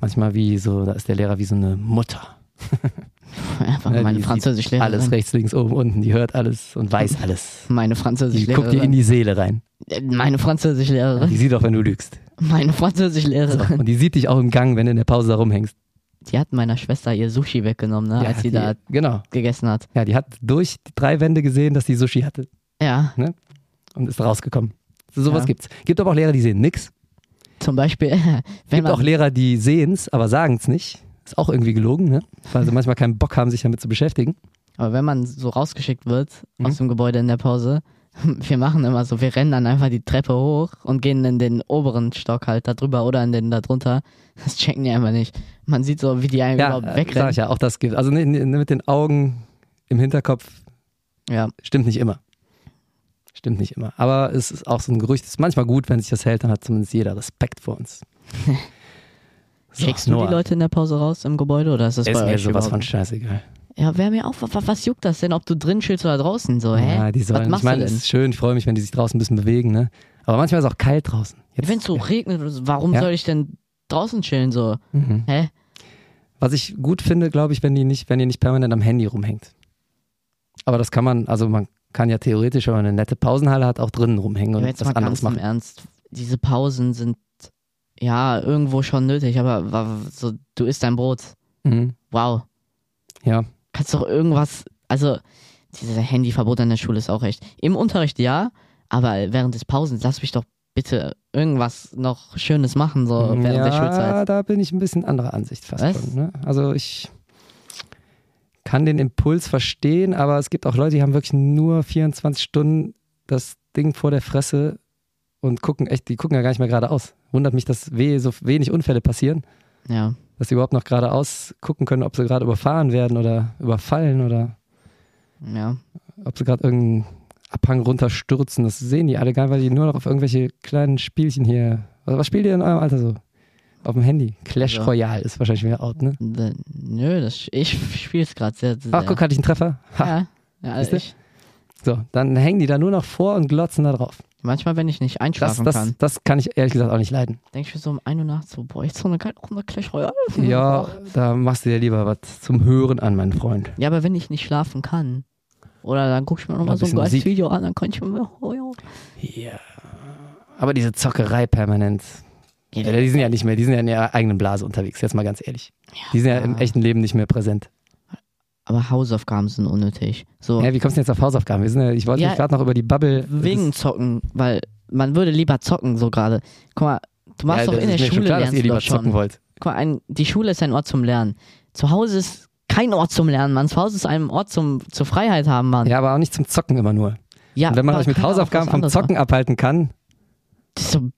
manchmal wie so, da ist der Lehrer wie so eine Mutter. [laughs] einfach Ne? meine Die Französischlehrerin. Alles rechts, links, oben, unten. Die hört alles und weiß alles. Meine Die Französischlehrerin. guckt dir in die Seele rein. Äh, Meine Französischlehrerin. Die sieht auch, wenn du lügst. Meine So. Französischlehrerin. Und die sieht dich auch im Gang, wenn du in der Pause da rumhängst. Die hat meiner Schwester ihr Sushi weggenommen, ne, Ja, als sie die, da Genau. gegessen hat. Ja, die hat durch die drei Wände gesehen, dass die Sushi hatte Ja, und ist rausgekommen. So, sowas Ja. gibt's. Gibt aber auch Lehrer, die sehen nix. zum Beispiel, [laughs] wenn Gibt man, auch Lehrer, die sehen's, aber sagen's nicht. Ist auch irgendwie gelogen, ne? Weil sie manchmal keinen Bock haben, sich damit zu beschäftigen. aber wenn man so rausgeschickt wird Mhm. aus dem Gebäude in der Pause, [laughs] wir machen immer so, wir rennen dann einfach die Treppe hoch und gehen in den oberen Stock halt da drüber oder in den da drunter. Das checken die einfach nicht. Man sieht so, wie die einem Ja, überhaupt äh, sag wegrennen. ich ja, auch das gibt. Also ne, ne, mit den Augen im Hinterkopf Ja, stimmt nicht immer. Stimmt nicht immer. Aber es ist auch so ein Gerücht. Es ist manchmal gut, wenn sich das hält, dann hat zumindest jeder Respekt vor uns. [laughs] So, Schickst du die Leute in der Pause raus im Gebäude oder ist das Ist bei mir euch sowas überhaupt? von scheißegal. Ja, wäre mir auch, was, was juckt das denn, ob du drin chillst oder draußen? So, hä? Ja, die sollen, was ich machst meine, du es ist schön, ich freue mich, wenn die sich draußen ein bisschen bewegen, ne? Aber manchmal ist es auch kalt draußen. Wenn es so regnet, warum Ja. soll ich denn draußen chillen? So, Mhm. hä? Was ich gut finde, glaube ich, wenn die nicht, wenn ihr nicht permanent am Handy rumhängt. Aber das kann man, also man kann ja theoretisch, wenn man eine nette Pausenhalle hat, auch drinnen rumhängen und Aber jetzt was mal anderes ganz im machen. Ernst. Diese Pausen sind ja irgendwo schon nötig, aber so, du isst dein Brot. Mhm. Wow. Ja. Kannst doch irgendwas, also dieses Handyverbot an der Schule ist auch echt. Im Unterricht ja, aber während des Pausens lass mich doch bitte irgendwas noch Schönes machen, so während ja, der Schulzeit. da bin ich ein bisschen anderer Ansicht fast Was? schon. Ne? Also ich kann den Impuls verstehen, aber es gibt auch Leute, die haben wirklich nur 24 Stunden das Ding vor der Fresse und gucken echt, die gucken ja gar nicht mehr geradeaus. Wundert mich, dass we so wenig Unfälle passieren, Ja. Dass sie überhaupt noch geradeaus gucken können, ob sie gerade überfahren werden oder überfallen oder Ja. ob sie gerade irgendeinen Abhang runterstürzen. Das sehen die alle gar nicht, weil die nur noch auf irgendwelche kleinen Spielchen hier. Was, was spielt ihr in eurem Alter so? Auf dem Handy. Clash Ja. Royale ist wahrscheinlich wieder out, ne? D- Nö, das, ich spiele es gerade sehr, sehr. Ach, guck, hatte ich einen Treffer. Ha. Ja, ja Siehste? ich, So, dann hängen die da nur noch vor und glotzen da drauf. Manchmal, wenn ich nicht Das, einschlafen das, kann, das kann ich ehrlich gesagt auch nicht leiden. denke ich mir so um 1 Uhr nachts so, boah, jetzt so eine geile Runde Clash Royale. Ja, da machst du dir lieber was zum Hören an, mein Freund. Ja, aber wenn ich nicht schlafen kann, oder dann gucke ich mir Noch nochmal so ein geiles Musik. Video an, dann kann ich mir, oh ja. Ja. Aber diese Zockerei permanent. Ja, Ja, die sind ja nicht mehr, die sind ja in ihrer eigenen Blase unterwegs, jetzt mal ganz ehrlich. Die sind ja im echten Leben nicht mehr präsent. Aber Hausaufgaben sind unnötig. So, Ja, wie kommst du jetzt auf Hausaufgaben? Wir sind ja, ich wollte Ja, mich gerade noch über die Bubble. wegen Zocken, weil man würde lieber zocken, so gerade. Guck mal, du machst ja, doch in der mir schon Schule klar, dass lernst ihr du lieber schon. zocken wollt. Guck mal, ein, die Schule ist ein Ort zum Lernen. Zu Hause ist kein Ort zum Lernen, Mann. Zu Hause ist ein Ort zum, zur Freiheit haben, Mann. Ja, aber auch nicht zum Zocken immer nur. Ja, Und wenn man euch mit Hausaufgaben was vom Zocken abhalten kann, machen. Das ist so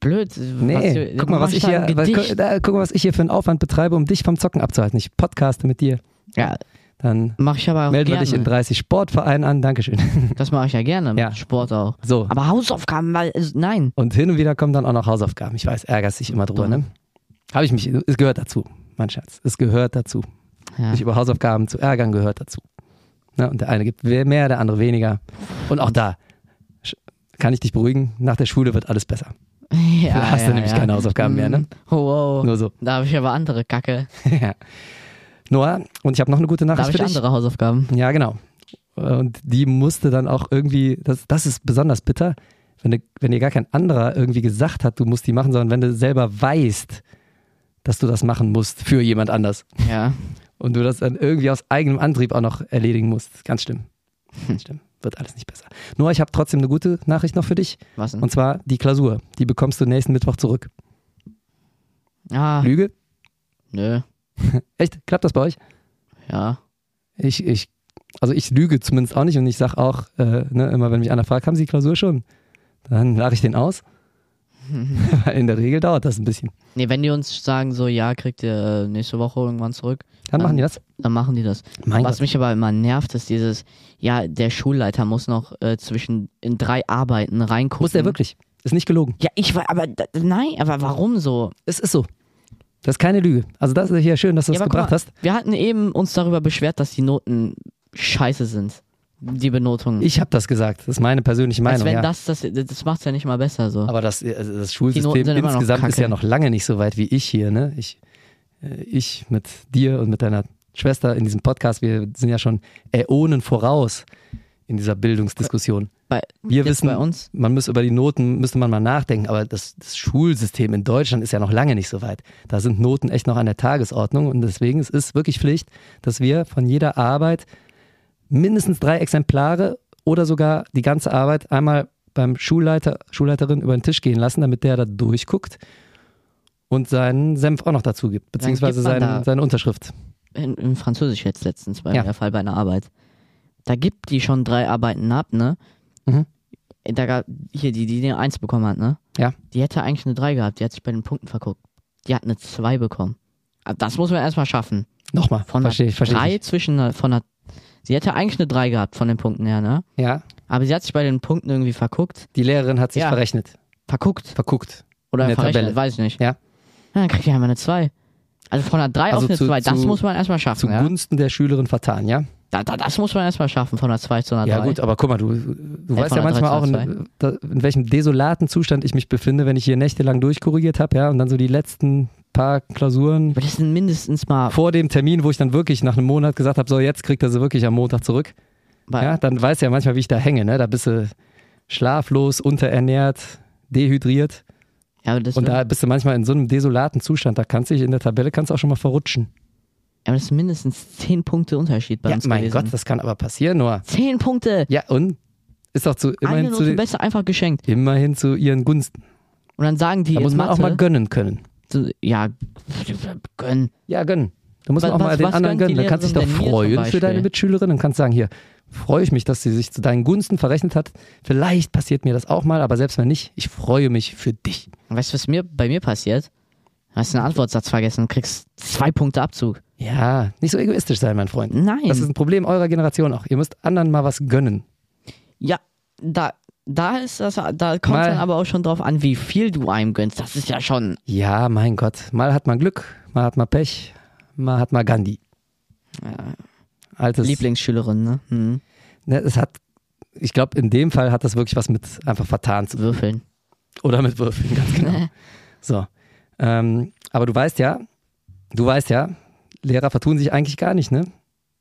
blöd. nee, guck mal, was ich hier, was, guck, da, guck mal, was ich hier für einen Aufwand betreibe, um dich vom Zocken abzuhalten. Ich podcaste mit dir. Ja, Dann mach ich aber auch melden wir gerne. dich in 30 Sportvereinen an. Dankeschön. [laughs] das mache ich ja gerne, Ja. Sport auch. So. Aber Hausaufgaben, weil, also, nein. Und hin und wieder kommen dann auch noch Hausaufgaben. Ich weiß, ärgerst dich immer drüber, Dumm. ne? Habe ich mich, es gehört dazu, mein Schatz. Es gehört dazu. Ja. Sich über Hausaufgaben zu ärgern gehört dazu. Ne? Und der eine gibt mehr, der andere weniger. Und auch da kann ich dich beruhigen, nach der Schule wird alles besser. [laughs] ja, Da hast du ja, nämlich ja. keine Hausaufgaben mehr, ne? Oh, wow. Nur so. Da habe ich aber andere Kacke. [laughs] ja. Noah, und ich habe noch eine gute Nachricht für ich dich. andere Hausaufgaben. Ja, genau. Und die musste dann auch irgendwie, das, das ist besonders bitter, wenn, du, wenn dir gar kein anderer irgendwie gesagt hat, du musst die machen, sondern wenn du selber weißt, dass du das machen musst für jemand anders. Ja. Und du das dann irgendwie aus eigenem Antrieb auch noch erledigen musst. Ganz schlimm. Ganz schlimm. Wird alles nicht besser. Nur, ich habe trotzdem eine gute Nachricht noch für dich. Was denn? Und zwar die Klausur. Die bekommst du nächsten Mittwoch zurück. ah, Lüge? nö. [laughs] Echt? Klappt das bei euch? Ja. Ich, ich, also ich lüge zumindest auch nicht und ich sage auch, äh, ne, immer wenn mich einer fragt, haben Sie die Klausur schon? Dann lache ich den aus. Weil [laughs] [laughs] In der Regel dauert das ein bisschen. Nee, wenn die uns sagen, so, ja, kriegt ihr äh, nächste Woche irgendwann zurück, Dann machen die das. dann machen die das. Mein Was Gott. mich aber immer nervt, ist dieses, ja, der Schulleiter muss noch äh, zwischen in drei Arbeiten reingucken. Muss der wirklich. Ist nicht gelogen. Ja, ich war, aber nein, aber warum so? Es ist so. Das ist keine Lüge. Also das ist hier schön, dass du ja, das gebracht mal, hast. Wir hatten eben uns darüber beschwert, dass die Noten scheiße sind. Die Benotungen. Ich habe das gesagt. Das ist meine persönliche Als Meinung. wenn Ja. das, das, das macht's ja nicht mal besser so. Aber das, also das Schulsystem insgesamt ist ja noch lange nicht so weit wie ich hier. Ne? Ich, äh, ich mit dir und mit deiner Schwester in diesem Podcast, wir sind ja schon Äonen voraus in dieser Bildungsdiskussion. Bei, Wir wissen, bei uns. man muss über die Noten, müsste man mal nachdenken, aber das, das Schulsystem in Deutschland ist ja noch lange nicht so weit. Da sind Noten echt noch an der Tagesordnung und deswegen es ist wirklich Pflicht, dass wir von jeder Arbeit mindestens drei Exemplare oder sogar die ganze Arbeit einmal beim Schulleiter, Schulleiterin über den Tisch gehen lassen, damit der da durchguckt und seinen Senf auch noch dazu gibt, beziehungsweise gibt seine, seine Unterschrift. In, in Französisch jetzt letztens war Ja. der Fall bei einer Arbeit. Da gibt die schon drei Arbeiten ab, ne? Mhm. Da gab, hier, die, die eine Eins bekommen hat, ne? Ja. Die hätte eigentlich eine Drei gehabt, die hat sich bei den Punkten verguckt. Die hat eine Zwei bekommen. Aber das muss man erstmal schaffen. Nochmal, Von verstehe ich, verstehe Drei ich. zwischen einer, von einer, sie hätte eigentlich eine Drei gehabt von den Punkten her, ne? Ja, Aber sie hat sich bei den Punkten irgendwie verguckt. die Lehrerin hat sich Ja. verrechnet, Verguckt. verguckt. Oder verrechnet, Tabelle. weiß ich nicht. Ja. Na, dann kriegt die einmal eine Zwei. Also von einer Drei Also auf eine zu- Zwei, das zu- muss man erstmal schaffen, ja? Zugunsten der Schülerin vertan, ja? Da, da, das muss man erstmal schaffen, von einer Zwei zu einer Ja Drei. gut, aber guck mal, du, du weißt von ja manchmal 3 auch, in, in welchem desolaten Zustand ich mich befinde, wenn ich hier nächtelang durchkorrigiert habe, ja, und dann so die letzten paar Klausuren Aber das sind mindestens mal vor dem Termin, wo ich dann wirklich nach einem Monat gesagt habe, so jetzt kriegt er sie wirklich am Montag zurück. bei, Ja, dann weißt du ja manchmal, wie ich da hänge, ne? Da bist du schlaflos, unterernährt, dehydriert ja, aber das, und da bist du manchmal in so einem desolaten Zustand, da kannst du dich in der Tabelle kannst du auch schon mal verrutschen. Aber das sind mindestens zehn Punkte Unterschied bei ja, uns mein gewesen. Gott, das kann aber passieren, Noah. Zehn Punkte! Ja, und ist doch zu, Eine immerhin, zu, Note den- besser einfach geschenkt. immerhin zu ihren Gunsten. Und dann sagen die Da muss man Mathe, auch mal gönnen können. so, ja, gönn. Ja, gönnen. Da muss man Was- auch mal was- den was anderen gönnen. Dann kannst du dich doch freuen für deine Mitschülerin und kannst sagen, hier, freue ich mich, dass sie sich zu deinen Gunsten verrechnet hat. Vielleicht passiert mir das auch mal, aber selbst wenn nicht, ich freue mich für dich. Und Weißt du, was mir bei mir passiert? Du hast einen Antwortsatz vergessen und kriegst zwei Punkte Abzug. Ja, nicht so egoistisch sein, mein Freund. Nein. Das ist ein Problem eurer Generation auch. Ihr müsst anderen mal was gönnen. Ja, da, da ist das, da kommt Mal- dann aber auch schon drauf an, wie viel du einem gönnst. Das ist ja schon. Ja, mein Gott. Mal hat man Glück, mal hat man Pech, mal hat man Gandhi. Altes, Lieblingsschülerin, ne? Hm. ne, es hat ich glaube, in dem Fall hat das wirklich was mit einfach vertan zu tun. Würfeln. Oder mit Würfeln, ganz genau. [laughs] So. Ähm, aber du weißt ja, du weißt ja, Lehrer vertun sich eigentlich gar nicht, ne?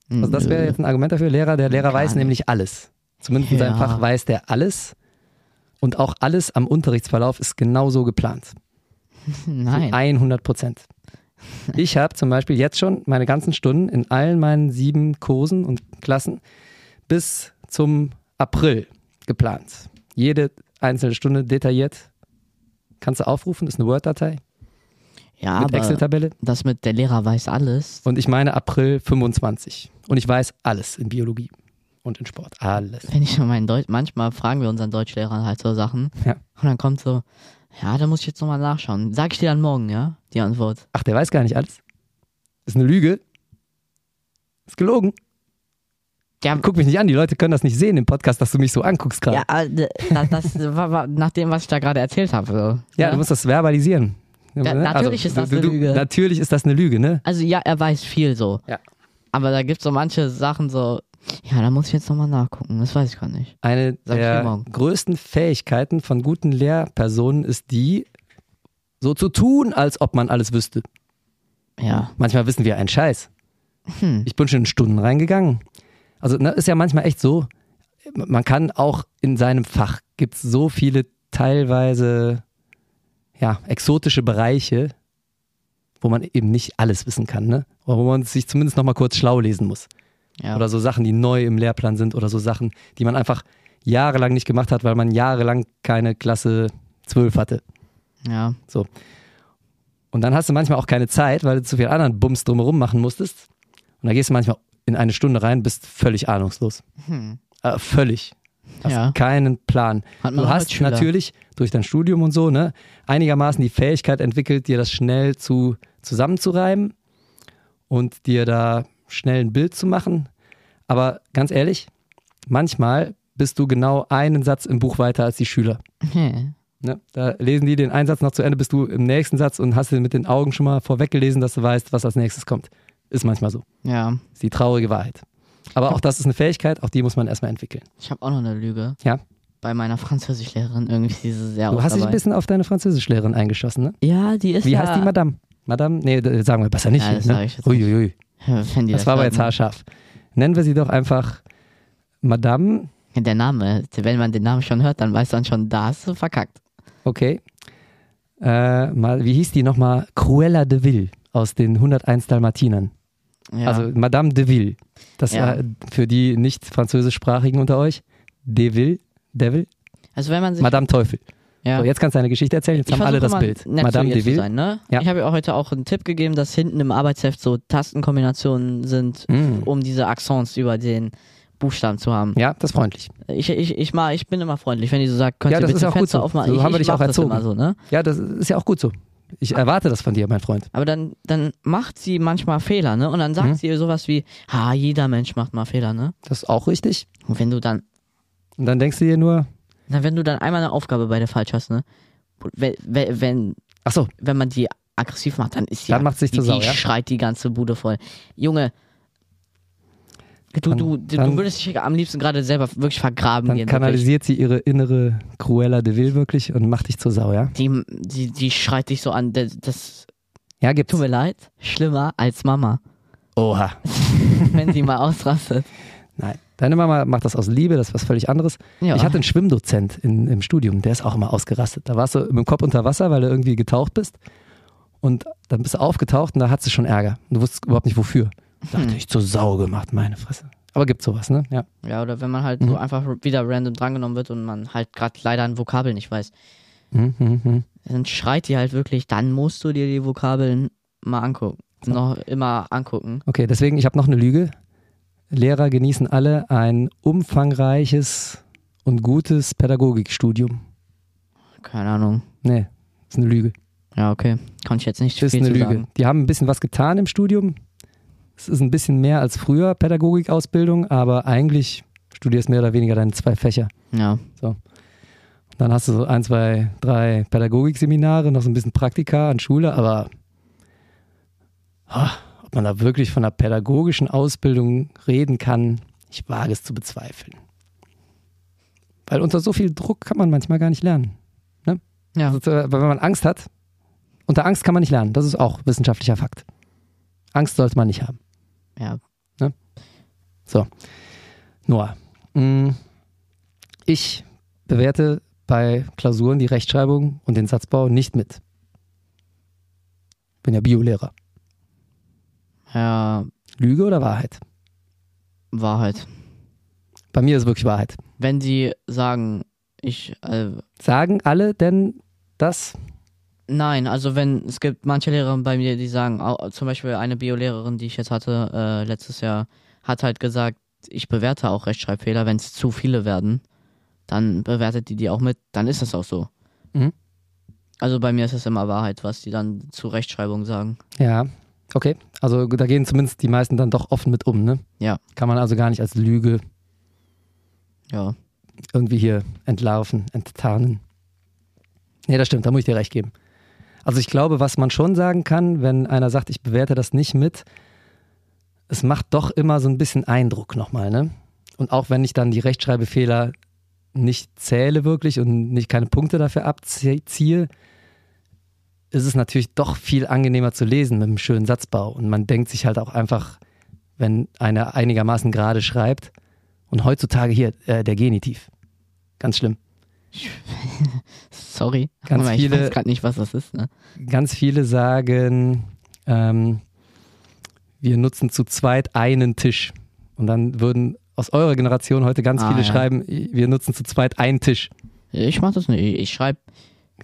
Also das wäre jetzt ein Argument dafür. Lehrer, der Lehrer weiß nämlich alles. Zumindest in seinem Ja. Fach weiß der alles. Und auch alles am Unterrichtsverlauf ist genauso geplant. [laughs] Nein. 100 Prozent. [laughs] Ich habe zum Beispiel jetzt schon meine ganzen Stunden in allen meinen sieben Kursen und Klassen bis zum April geplant. Jede einzelne Stunde detailliert. Kannst du aufrufen, ist eine Word-Datei Ja, mit aber Excel-Tabelle. das mit der Lehrer weiß alles. Und ich meine April 25. Und ich weiß alles in Biologie und in Sport. Alles. Wenn ich schon meinen Deutsch, manchmal fragen wir unseren Deutschlehrer halt so Sachen. Ja. Und dann kommt so, ja, da muss ich jetzt nochmal nachschauen. Sag ich dir dann morgen, ja? Die Antwort. Ach, der weiß gar nicht alles. Ist eine Lüge. Ist gelogen. Ja, Guck mich nicht an, die Leute können das nicht sehen im Podcast, dass du mich so anguckst gerade. ja, äh, das, das war, war nach dem, was ich da gerade erzählt habe. So. Ja, du musst das verbalisieren. Ja, Ne? natürlich ist das du, eine du, Lüge. Natürlich ist das eine Lüge, ne? Also ja, er weiß viel so. Ja. Aber da gibt's so manche Sachen so, ja, da muss ich jetzt nochmal nachgucken. Das weiß ich gar nicht. Eine Sag der größten Fähigkeiten von guten Lehrpersonen ist die, so zu tun, als ob man alles wüsste. Ja. Manchmal wissen wir einen Scheiß. Hm. Ich bin schon in Stunden reingegangen. Also ne, ist ja manchmal echt so, man kann auch in seinem Fach, gibt es so viele teilweise ja, exotische Bereiche, wo man eben nicht alles wissen kann, ne? Oder wo man sich zumindest nochmal kurz schlau lesen muss. Ja. Oder so Sachen, die neu im Lehrplan sind oder so Sachen, die man einfach jahrelang nicht gemacht hat, weil man jahrelang keine Klasse 12 hatte. ja. Und dann hast du manchmal auch keine Zeit, weil du zu viel anderen Bums drumherum machen musstest. Und da gehst du manchmal in eine Stunde rein, bist völlig ahnungslos. Hm. Äh, völlig. Hast Ja. keinen Plan. Du hast natürlich durch dein Studium und so, ne, einigermaßen die Fähigkeit entwickelt, dir das schnell zu zusammenzureiben und dir da schnell ein Bild zu machen. Aber ganz ehrlich, manchmal bist du genau einen Satz im Buch weiter als die Schüler. Hm. Ne? Da lesen die den Einsatz noch zu Ende, bist du im nächsten Satz und hast den mit den Augen schon mal vorweggelesen, dass du weißt, was als nächstes kommt. Ist manchmal so. Ja. Ist die traurige Wahrheit. Aber auch das ist eine Fähigkeit, auch die muss man erstmal entwickeln. Ich habe auch noch eine Lüge. Ja. Bei meiner Französischlehrerin irgendwie sie sehr Du hast dich ein bisschen auf deine Französischlehrerin eingeschossen, ne? Ja, die ist Wie ja, heißt die Madame? Madame? Nee, sagen wir besser nicht. Ja, das ne? ich jetzt Uiuiui. Wenn die Das war aber jetzt ne? haarscharf. Nennen wir sie doch einfach Madame. Der Name, wenn man den Namen schon hört, dann weiß man schon, da hast du verkackt. Okay. Äh, mal, wie hieß die nochmal? Cruella de Vil aus den 101 Dalmatinern. Ja. Also Madame de Ville. Das Ja. für die nicht französischsprachigen unter euch. De Ville, Devil, also wenn man sich Madame Teufel. ja. So, jetzt kannst du eine Geschichte erzählen, jetzt Ich haben alle das Bild. Madame zu ihr de zu Ville. sein, ne? Ja. Ich habe ihr heute auch einen Tipp gegeben, dass hinten im Arbeitsheft so Tastenkombinationen sind, Mm. um diese Accents über den Buchstaben zu haben. Ja, das ist freundlich. Ich, ich, ich, mal, ich bin immer freundlich, wenn die so sagt, könnt Ja, ihr das bitte ist ja auch gut Fenster so. aufmachen. So ich, haben wir ich dich auch erzogen. so, ne? Ja, das ist ja auch gut so. Ich erwarte das von dir, mein Freund. Aber dann, dann macht sie manchmal Fehler, ne? Und dann sagt Mhm. sie ihr sowas wie, ha, jeder Mensch macht mal Fehler, ne? Das ist auch richtig. Und wenn du dann, Und dann denkst du dir nur, na, wenn du dann einmal eine Aufgabe bei der falsch hast, ne? Wenn, wenn, wenn, ach so, wenn man die aggressiv macht, dann ist sie Dann macht sich die, zur Sau, die ja? schreit die ganze Bude voll. Junge, du, du, dann- du würdest dich am liebsten gerade selber wirklich vergraben dann gehen. Wirklich. kanalisiert sie ihre innere Cruella de Vil wirklich und macht dich zur Sau, ja? Die, die, die schreit dich so an, das, das Ja, gibt's. tut mir leid, schlimmer als Mama, Oha. [laughs] wenn sie mal ausrastet. Nein. Deine Mama macht das aus Liebe, das ist was völlig anderes. Ja. Ich hatte einen Schwimmdozent in, im Studium, der ist auch immer ausgerastet. Da warst du mit dem Kopf unter Wasser, weil du irgendwie getaucht bist. Und dann bist du aufgetaucht und da hattest du schon Ärger. Und du wusstest überhaupt nicht wofür. Da Hm. dachte ich, zur Sau gemacht, meine Fresse. Aber gibt sowas, ne? Ja. Ja, oder wenn man halt Mhm. so einfach wieder random drangenommen wird und man halt gerade leider ein Vokabel nicht weiß. Mhm, mhm, mhm. Dann schreit die halt wirklich, dann musst du dir die Vokabeln mal angucken. Noch immer angucken. Okay, deswegen, ich habe noch eine Lüge. Lehrer genießen alle ein umfangreiches und gutes Pädagogikstudium. Keine Ahnung. Nee, ist eine Lüge. Ja, okay. Kann ich jetzt nicht ist viel eine zu Lüge. sagen. Die haben ein bisschen was getan im Studium. Es ist ein bisschen mehr als früher Pädagogikausbildung, aber eigentlich studierst mehr oder weniger deine zwei Fächer. Ja. Dann hast du so ein, zwei, drei Pädagogikseminare, noch so ein bisschen Praktika an Schule, aber ah, ob man da wirklich von einer pädagogischen Ausbildung reden kann, ich wage es zu bezweifeln. Weil unter so viel Druck kann man manchmal gar nicht lernen. Ja. Also, äh, wenn man Angst hat, unter Angst kann man nicht lernen. Das ist auch wissenschaftlicher Fakt. Angst sollte man nicht haben. Ja. Noah, mh, ich bewerte bei Klausuren die Rechtschreibung und den Satzbau nicht mit. Bin ja Biolehrer. Ja, Lüge oder Wahrheit? Wahrheit. Bei mir ist wirklich Wahrheit. Wenn sie sagen, ich, äh, Sagen alle denn das? Nein, also wenn, es gibt manche Lehrer bei mir, die sagen, zum Beispiel eine Biolehrerin, die ich jetzt hatte, äh, letztes Jahr, hat halt gesagt, ich bewerte auch Rechtschreibfehler, wenn es zu viele werden, dann bewertet die die auch mit, dann ist das auch so. Mhm. Also bei mir ist es immer Wahrheit, was die dann zu Rechtschreibung sagen. Ja, okay. Also da gehen zumindest die meisten dann doch offen mit um, ne? Ja. Kann man also gar nicht als Lüge Ja. irgendwie hier entlarven, enttarnen. Nee, das stimmt, da muss ich dir recht geben. Also ich glaube, was man schon sagen kann, wenn einer sagt, ich bewerte das nicht mit, es macht doch immer so ein bisschen Eindruck nochmal, ne? Und auch wenn ich dann die Rechtschreibfehler nicht zähle wirklich und nicht keine Punkte dafür abziehe, ist es natürlich doch viel angenehmer zu lesen mit einem schönen Satzbau. Und man denkt sich halt auch einfach, wenn einer einigermaßen gerade schreibt, und heutzutage hier äh, der Genitiv. Ganz schlimm. [laughs] Sorry. Ganz aber ich viele- weiß gerade nicht, was das ist, ne? Ganz viele sagen, ähm, wir nutzen zu zweit einen Tisch. Und dann würden aus eurer Generation heute ganz Ah, viele ja. schreiben, wir nutzen zu zweit einen Tisch. Ich mach das nicht. Ich schreibe.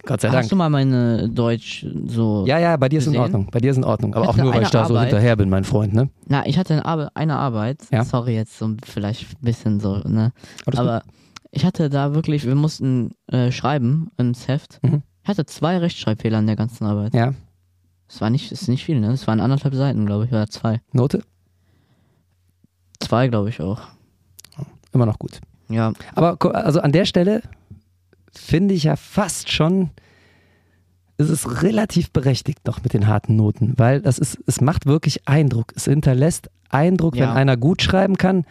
Gott sei Hast Dank. du mal meine Deutsch so. Ja, ja, bei dir ist in gesehen? Ordnung. Bei dir ist in Ordnung. Aber auch Hatte nur, weil ich da so Arbeit- hinterher bin, mein Freund, ne? Na, ich hatte eine Arbeit, eine Arbeit. Ja. Sorry, jetzt so vielleicht ein bisschen so, ne? Aber ich hatte da wirklich, wir mussten äh, schreiben ins Heft. Mhm. Ich hatte zwei Rechtschreibfehler in der ganzen Arbeit. Ja. Es war nicht, ist nicht viel, ne? Es waren anderthalb Seiten, glaube ich, oder zwei. Note? Zwei, glaube ich auch. Immer noch gut. Ja, Aber also an der Stelle finde ich ja fast schon, ist es relativ berechtigt noch mit den harten Noten, weil das ist, es macht wirklich Eindruck. Es hinterlässt Eindruck, Ja. wenn einer gut schreiben kann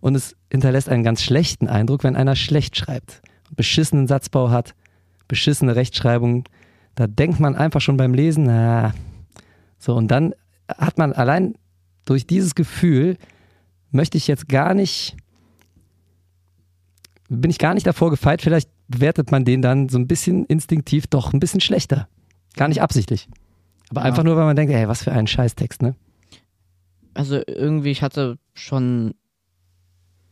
und es hinterlässt einen ganz schlechten Eindruck, wenn einer schlecht schreibt. Beschissenen Satzbau hat, beschissene Rechtschreibung. Da denkt man einfach schon beim Lesen, na, so und dann hat man allein durch dieses Gefühl, möchte ich jetzt gar nicht bin ich gar nicht davor gefeit, vielleicht bewertet man den dann so ein bisschen instinktiv doch ein bisschen schlechter. Gar nicht absichtlich. Aber Ja. einfach nur, weil man denkt, ey, was für ein Scheißtext, ne? also irgendwie, ich hatte schon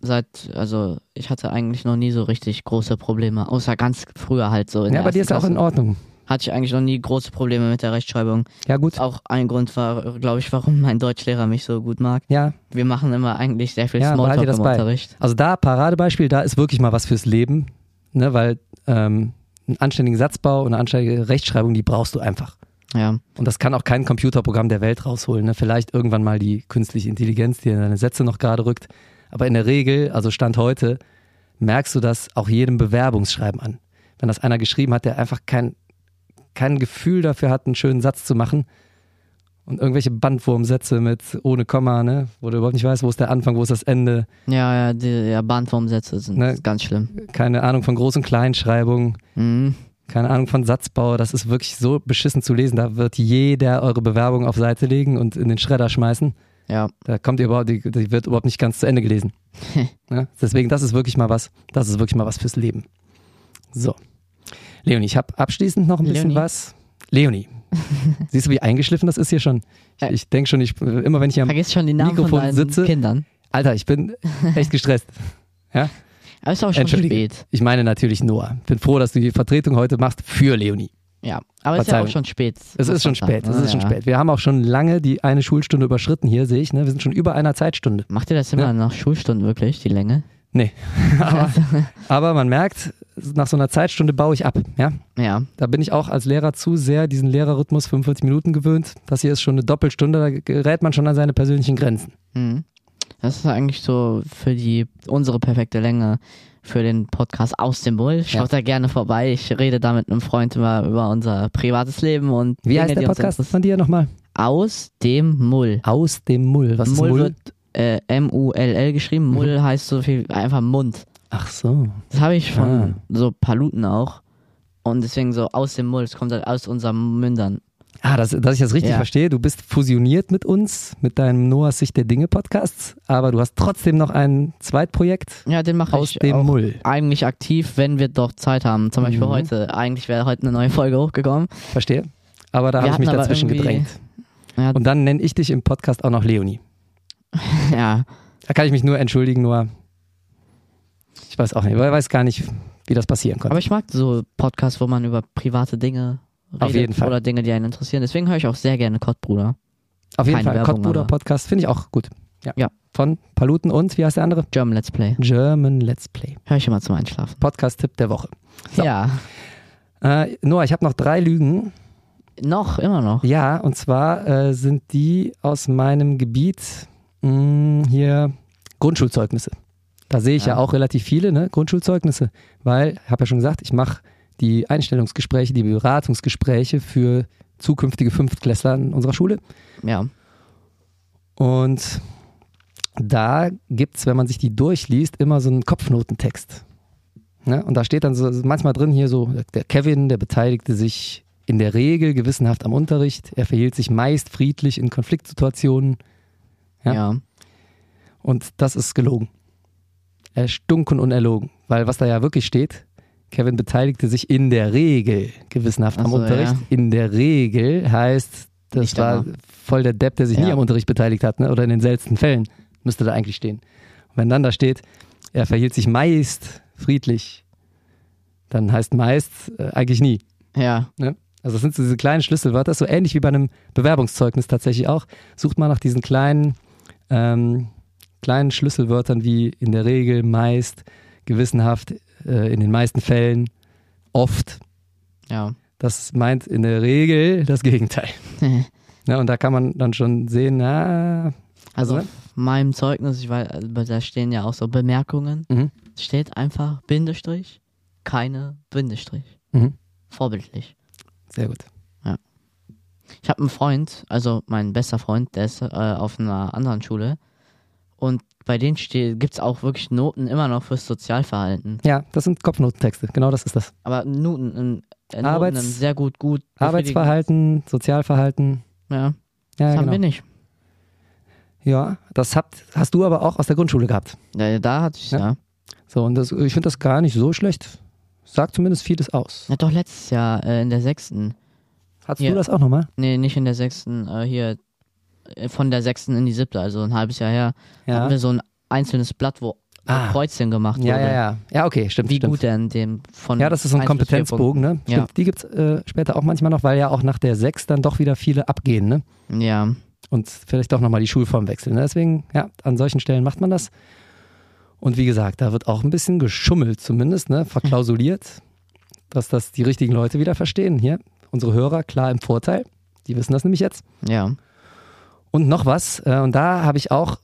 seit, also ich hatte eigentlich noch nie so richtig große Probleme, außer ganz früher halt so. In Ja, bei dir ist ersten auch in Klasse. Ordnung. Hatte ich eigentlich noch nie große Probleme mit der Rechtschreibung. Ja, gut. Auch ein Grund war, glaube ich, warum mein Deutschlehrer mich so gut mag. Ja, Wir machen immer eigentlich sehr viel Ja, Smalltalk im bei. Unterricht. also da, Paradebeispiel, da ist wirklich mal was fürs Leben, ne? Weil ähm, einen anständigen Satzbau und eine anständige Rechtschreibung, die brauchst du einfach. Ja, Und das kann auch kein Computerprogramm der Welt rausholen. Ne? Vielleicht irgendwann mal die künstliche Intelligenz, die in deine Sätze noch gerade rückt. Aber in der Regel, also Stand heute, merkst du das auch jedem Bewerbungsschreiben an. Wenn das einer geschrieben hat, der einfach kein, kein Gefühl dafür hat, einen schönen Satz zu machen und irgendwelche Bandwurmsätze mit ohne Komma, ne? wo du überhaupt nicht weißt, wo ist der Anfang, wo ist das Ende, ja, ja, die ja, Bandwurmsätze sind Ne? ganz schlimm. keine Ahnung von Groß- und Kleinschreibung, Mhm. keine Ahnung von Satzbau, das ist wirklich so beschissen zu lesen. Da wird jeder eure Bewerbung auf Seite legen und in den Schredder schmeißen. Ja, Da kommt ihr überhaupt, die, die wird überhaupt nicht ganz zu Ende gelesen. ja? [laughs] Deswegen, das ist wirklich mal was, das ist wirklich mal was fürs Leben. So. Leonie, ich habe abschließend noch ein bisschen Leonie? was. Leonie. [laughs] Siehst du, wie eingeschliffen das ist hier schon? Ich, ich denke schon, ich, immer wenn ich am vergiss schon die Namen Mikrofon von sitze- Kindern. Alter, ich bin echt gestresst. Aber ist auch schon spät. Ich meine natürlich Noah. Bin froh, dass du die Vertretung heute machst für Leonie. Ja, aber ist ja auch schon spät. Es ist schon spät, es ist schon spät. Wir haben auch schon lange die eine Schulstunde überschritten hier, sehe ich. Ne? Wir sind schon über einer Zeitstunde. Macht ihr das immer Ja. nach Schulstunden wirklich, die Länge? [laughs] aber, aber man merkt, nach so einer Zeitstunde baue ich ab. Ja? Ja, Da bin ich auch als Lehrer zu sehr diesen Lehrerrhythmus 45 Minuten gewöhnt. Das hier ist schon eine Doppelstunde, da gerät man schon an seine persönlichen Grenzen. Mhm. Das ist eigentlich so für die unsere perfekte Länge für den Podcast aus dem Bull. Schaut da gerne vorbei. Ich rede da mit einem Freund über, über unser privates Leben und Wie Dinge, heißt der Podcast von dir nochmal? Aus dem Mull. Aus dem Mull. Was Mull, ist Mull? wird äh, M-U-L-L geschrieben. Mull heißt so viel einfach Mund. Ach so. Das habe ich von Ah. so Paluten auch. Und deswegen so aus dem Mund, es kommt halt aus unseren Mündern. Ah, dass, dass ich das richtig Ja. verstehe. Du bist fusioniert mit uns, mit deinem Noahs Sicht der Dinge Podcasts, aber du hast trotzdem noch ein Zweitprojekt Ja, den mache aus ich dem auch Mull. eigentlich aktiv, wenn wir doch Zeit haben. Zum Beispiel Mhm. heute. Eigentlich wäre heute eine neue Folge hochgekommen. Verstehe. Aber da habe ich mich dazwischen gedrängt. Ja, Und dann nenne ich dich im Podcast auch noch Leonie. [laughs] ja. Da kann ich mich nur entschuldigen, Noah. Ich weiß auch nicht, weil ich weiß gar nicht, wie das passieren konnte. Aber ich mag so Podcasts, wo man über private Dinge redet Auf jeden Fall. oder Dinge, die einen interessieren. Deswegen höre ich auch sehr gerne Kottbruder. Auf jeden keine Fall, Werbung, Kottbruder aber- Podcast finde ich auch gut. Ja. Ja. Von Paluten und, wie heißt der andere? German Let's Play. German Let's Play. Höre ich immer zum Einschlafen. Podcast-Tipp der Woche. So. Ja. Äh, Noah, ich habe noch drei Lügen. Noch, immer noch. Ja, und zwar äh, sind die aus meinem Gebiet mh, hier Grundschulzeugnisse. Da sehe ich ja. Ja. auch relativ viele, ne? Grundschulzeugnisse, weil, ich habe ja schon gesagt, ich mache die Einstellungsgespräche, die Beratungsgespräche für zukünftige Fünftklässler in unserer Schule. Ja. Und da gibt es, wenn man sich die durchliest, immer so einen Kopfnotentext. Ne? Und da steht dann so manchmal drin hier so, der Kevin, der beteiligte sich in der Regel gewissenhaft am Unterricht. Er verhielt sich meist friedlich in Konfliktsituationen. Ja. Ja. Und das ist gelogen. Erstunken und erlogen. Weil was da ja wirklich steht, Kevin beteiligte sich in der Regel gewissenhaft am so, Unterricht. ja. In der Regel heißt, das Nicht war immer. voll der Depp, der sich nie Ja. am Unterricht beteiligt hat, ne? oder in den seltensten Fällen müsste da eigentlich stehen. Und wenn dann da steht, er verhielt sich meist friedlich, dann heißt meist äh, eigentlich nie. Ja. Ne? Also das sind so diese kleinen Schlüsselwörter, so ähnlich wie bei einem Bewerbungszeugnis tatsächlich auch. Sucht mal nach diesen kleinen, ähm, kleinen Schlüsselwörtern wie in der Regel, meist, gewissenhaft, äh, in den meisten Fällen, oft. Ja. Das meint in der Regel das Gegenteil. [laughs] Ja, und da kann man dann schon sehen, na, Also ne? meinem Zeugnis, ich weiß, also da stehen ja auch so Bemerkungen. Mhm. Steht einfach Bindestrich, keine Bindestrich. Mhm. Vorbildlich. sehr gut. Ich habe einen Freund, also mein bester Freund, der ist äh, auf einer anderen Schule. Und bei denen gibt es auch wirklich Noten immer noch fürs Sozialverhalten. Ja, das sind Kopfnotentexte, genau das ist das. Aber Noten, in, äh, Noten Arbeits- sehr gut, gut. Arbeitsverhalten, Sozialverhalten, Ja, ja, das haben genau. wir nicht. Ja, das habt, hast du aber auch aus der Grundschule gehabt. Da, da hatte ich Ja. ja. So, und das, ich finde das gar nicht so schlecht. Sagt zumindest vieles aus. Ja, doch letztes Jahr äh, in der sechsten. Hattest Ja. du das auch nochmal? Nee, nicht in der sechsten, äh, hier von der sechsten in die siebte, also ein halbes Jahr her, Ja. hatten wir so ein einzelnes Blatt, wo Ah. Kreuzchen gemacht Ja, wurde. ja, ja. Ja, okay, stimmt. Wie stimmt. gut in dem von Ja, das ist so ein 1 bis 4 Kompetenzbogen, ne? Stimmt, die gibt's äh, später auch manchmal noch, weil ja auch nach der 6 dann doch wieder viele abgehen, ne? Ja. ja. Und vielleicht doch nochmal die Schulform wechseln. Ne? Deswegen, ja, an solchen Stellen macht man das. Und wie gesagt, da wird auch ein bisschen geschummelt zumindest, ne? Verklausuliert, [laughs] dass das die richtigen Leute wieder verstehen. Hier, unsere Hörer klar im Vorteil. Die wissen das nämlich jetzt. Ja. Und noch was, äh, und da habe ich auch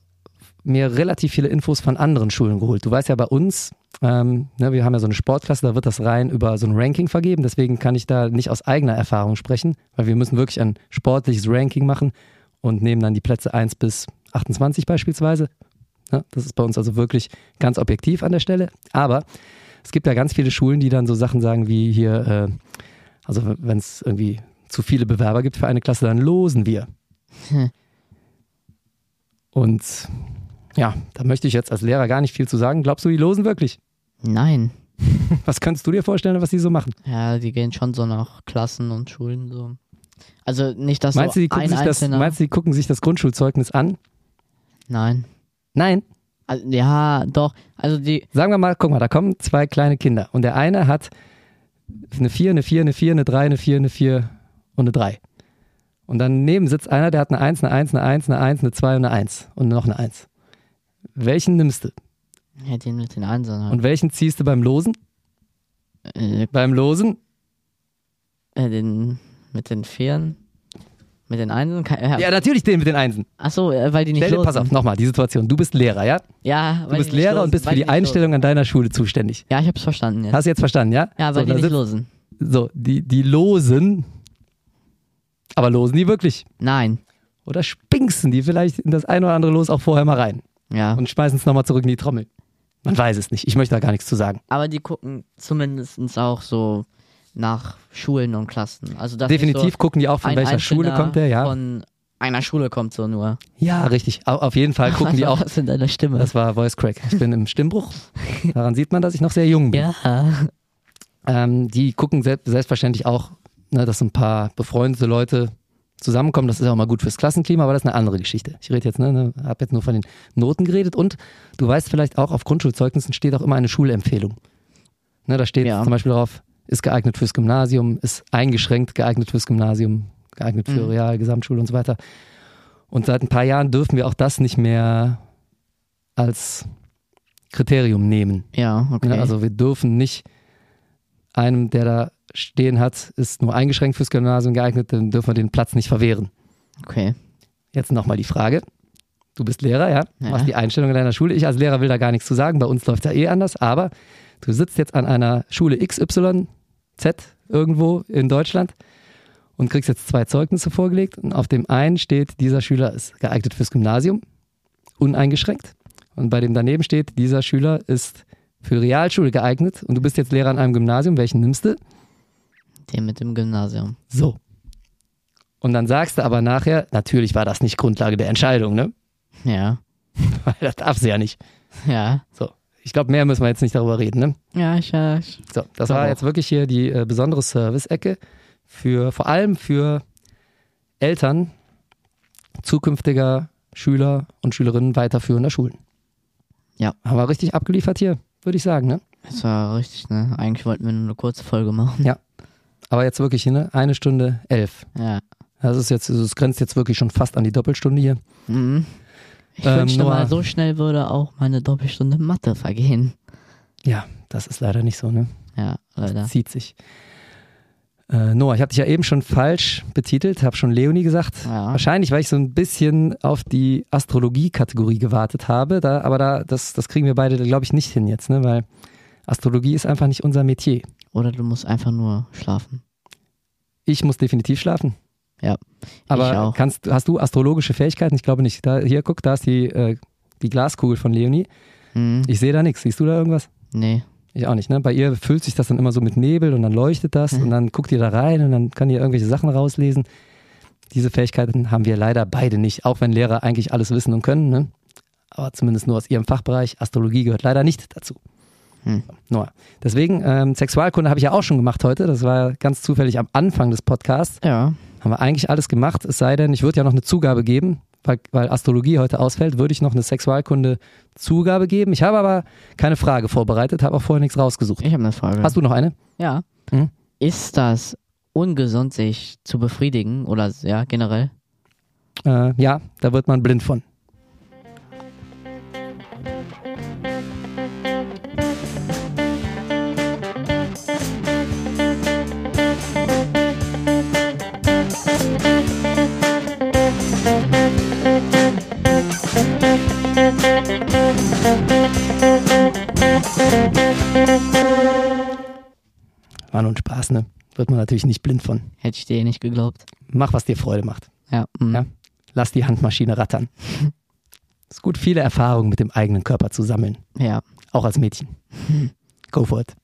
mir relativ viele Infos von anderen Schulen geholt. Du weißt ja bei uns, ähm, ne, wir haben ja so eine Sportklasse, da wird das rein über so ein Ranking vergeben. Deswegen kann ich da nicht aus eigener Erfahrung sprechen, weil wir müssen wirklich ein sportliches Ranking machen und nehmen dann die Plätze 1 bis 28 beispielsweise. Ne, das ist bei uns also wirklich ganz objektiv an der Stelle. Aber es gibt ja ganz viele Schulen, die dann so Sachen sagen wie hier, äh, also wenn es irgendwie zu viele Bewerber gibt für eine Klasse, dann losen wir. Hm. Und ja, da möchte ich jetzt als Lehrer gar nicht viel zu sagen. Glaubst du, die losen wirklich? Nein. [laughs] Was könntest du dir vorstellen, was die so machen? Ja, die gehen schon so nach Klassen und Schulen so. Also nicht, dass Meinst, so du, die gucken ein sich das, meinst du, die gucken sich das Grundschulzeugnis an? Nein. Nein. Also, ja, doch. Also die... Sagen wir mal, guck mal, da kommen zwei kleine Kinder und der eine hat eine 4, eine 4, eine 4, eine 3, eine 4, eine 4 und eine 3. Und daneben sitzt einer, der hat eine 1, eine 1, eine 1, eine 1, eine 2 und eine 1 und noch eine 1. Welchen nimmst du? Ja, den mit den Einsern halt. Und welchen ziehst du beim Losen? Äh, Beim Losen? äh, den mit den Vieren? Mit den Einsen? Ja. Ja, natürlich den mit den Einsen. Achso, äh, weil die nicht Stell dir, losen. pass auf, nochmal, die Situation. Du bist Lehrer, ja? Ja, Du weil bist die nicht Lehrer losen, und bist für die nicht losen. Einstellung an deiner Schule zuständig. Ja, ich hab's verstanden jetzt. Hast du jetzt verstanden, ja? ja, weil so, die nicht losen. So, die, die losen, aber losen die wirklich? Nein. Oder spinksen die vielleicht in das ein oder andere Los auch vorher mal rein Ja. und schmeißen es nochmal zurück in die Trommel? Man weiß es nicht. Ich möchte da gar nichts zu sagen. Aber die gucken zumindest auch so nach Schulen und Klassen. Also Definitiv so gucken die auch, von welcher Schule Einzelner kommt der, ja. Von einer Schule kommt so nur. Ja, richtig. Au- Auf jeden Fall gucken die [laughs] auch. Was in deiner Stimme? Das war Voice Crack. Ich bin im Stimmbruch. Daran sieht man, dass ich noch sehr jung bin. ja. Ähm, die gucken selbst, selbstverständlich auch, ne, dass ein paar befreundete Leute zusammenkommen. Das ist auch mal gut fürs Klassenklima, aber das ist eine andere Geschichte. Ich rede jetzt, ne, ne habe jetzt nur von den Noten geredet und du weißt vielleicht auch, auf Grundschulzeugnissen steht auch immer eine Schulempfehlung. Ne, da steht Ja. zum Beispiel drauf, ist geeignet fürs Gymnasium, ist eingeschränkt geeignet fürs Gymnasium, geeignet für Mhm. Real, Gesamtschule und so weiter. Und seit ein paar Jahren dürfen wir auch das nicht mehr als Kriterium nehmen. Ja, okay. Ne? Also wir dürfen nicht einem, der da stehen hat, ist nur eingeschränkt fürs Gymnasium geeignet, dann dürfen wir den Platz nicht verwehren. okay. Jetzt nochmal die Frage. Du bist Lehrer, ja? Ja. Machst die Einstellung in deiner Schule. Ich als Lehrer will da gar nichts zu sagen. Bei uns läuft es ja eh anders. Aber du sitzt jetzt an einer Schule XYZ irgendwo in Deutschland und kriegst jetzt zwei Zeugnisse vorgelegt. Und auf dem einen steht, dieser Schüler ist geeignet fürs Gymnasium, uneingeschränkt. Und bei dem daneben steht, dieser Schüler ist für Realschule geeignet. Und du bist jetzt Lehrer an einem Gymnasium. Welchen nimmst du? Den mit dem Gymnasium. So. Und dann sagst du aber nachher, natürlich war das nicht Grundlage der Entscheidung, ne? Ja. [laughs] Weil das darf sie ja nicht. Ja. So. Ich glaube, mehr müssen wir jetzt nicht darüber reden, ne? Ja, ich, ich So, das war jetzt wirklich hier die äh, besondere Service-Ecke für, vor allem für Eltern zukünftiger Schüler und Schülerinnen weiterführender Schulen. Ja. Haben wir richtig abgeliefert hier, würde ich sagen, ne? Das war richtig, ne? Eigentlich wollten wir nur eine kurze Folge machen. Ja. Aber jetzt wirklich ne? Eine Stunde elf. Ja. Das ist jetzt, also es grenzt jetzt wirklich schon fast an die Doppelstunde hier. Mhm. Ich Ähm, wünschte mal, so schnell würde auch meine Doppelstunde Mathe vergehen. Ja, das ist leider nicht so, ne? Ja, leider. zieht sich. Äh, Noah, ich habe dich ja eben schon falsch betitelt, habe schon Leonie gesagt. Ja. Wahrscheinlich, weil ich so ein bisschen auf die Astrologie-Kategorie gewartet habe, da, aber da, das, das kriegen wir beide, glaube ich, nicht hin jetzt, ne? weil Astrologie ist einfach nicht unser Metier. Oder du musst einfach nur schlafen. Ich muss definitiv schlafen. Ja, Aber ich auch. Kannst, hast du astrologische Fähigkeiten? Ich glaube nicht. Da, hier, guck, da ist die, äh, die Glaskugel von Leonie. Mhm. Ich sehe da nichts. Siehst du da irgendwas? Nee. Ich auch nicht, ne? Bei ihr füllt sich das dann immer so mit Nebel und dann leuchtet das Mhm. und dann guckt ihr da rein und dann kann ihr irgendwelche Sachen rauslesen. Diese Fähigkeiten haben wir leider beide nicht, auch wenn Lehrer eigentlich alles wissen und können, ne? Aber zumindest nur aus ihrem Fachbereich. Astrologie gehört leider nicht dazu. Hm. Noah. Deswegen, ähm, Sexualkunde habe ich ja auch schon gemacht heute. Das war ganz zufällig am Anfang des Podcasts. Ja. Haben wir eigentlich alles gemacht, es sei denn, ich würde ja noch eine Zugabe geben, weil, weil Astrologie heute ausfällt, würde ich noch eine Sexualkunde-Zugabe geben. Ich habe aber keine Frage vorbereitet, habe auch vorher nichts rausgesucht. Ich habe eine Frage. Hast du noch eine? Ja. Mhm. Ist das ungesund, sich zu befriedigen? Oder ja, generell? Äh, ja, da wird man blind von. War nur ein Spaß, ne? Wird man natürlich nicht blind von. Hätte ich dir eh nicht geglaubt. Mach, was dir Freude macht. Ja. mhm. Ja. Lass die Handmaschine rattern. [laughs] ist gut, viele Erfahrungen mit dem eigenen Körper zu sammeln. Ja. Auch als Mädchen. Go for it.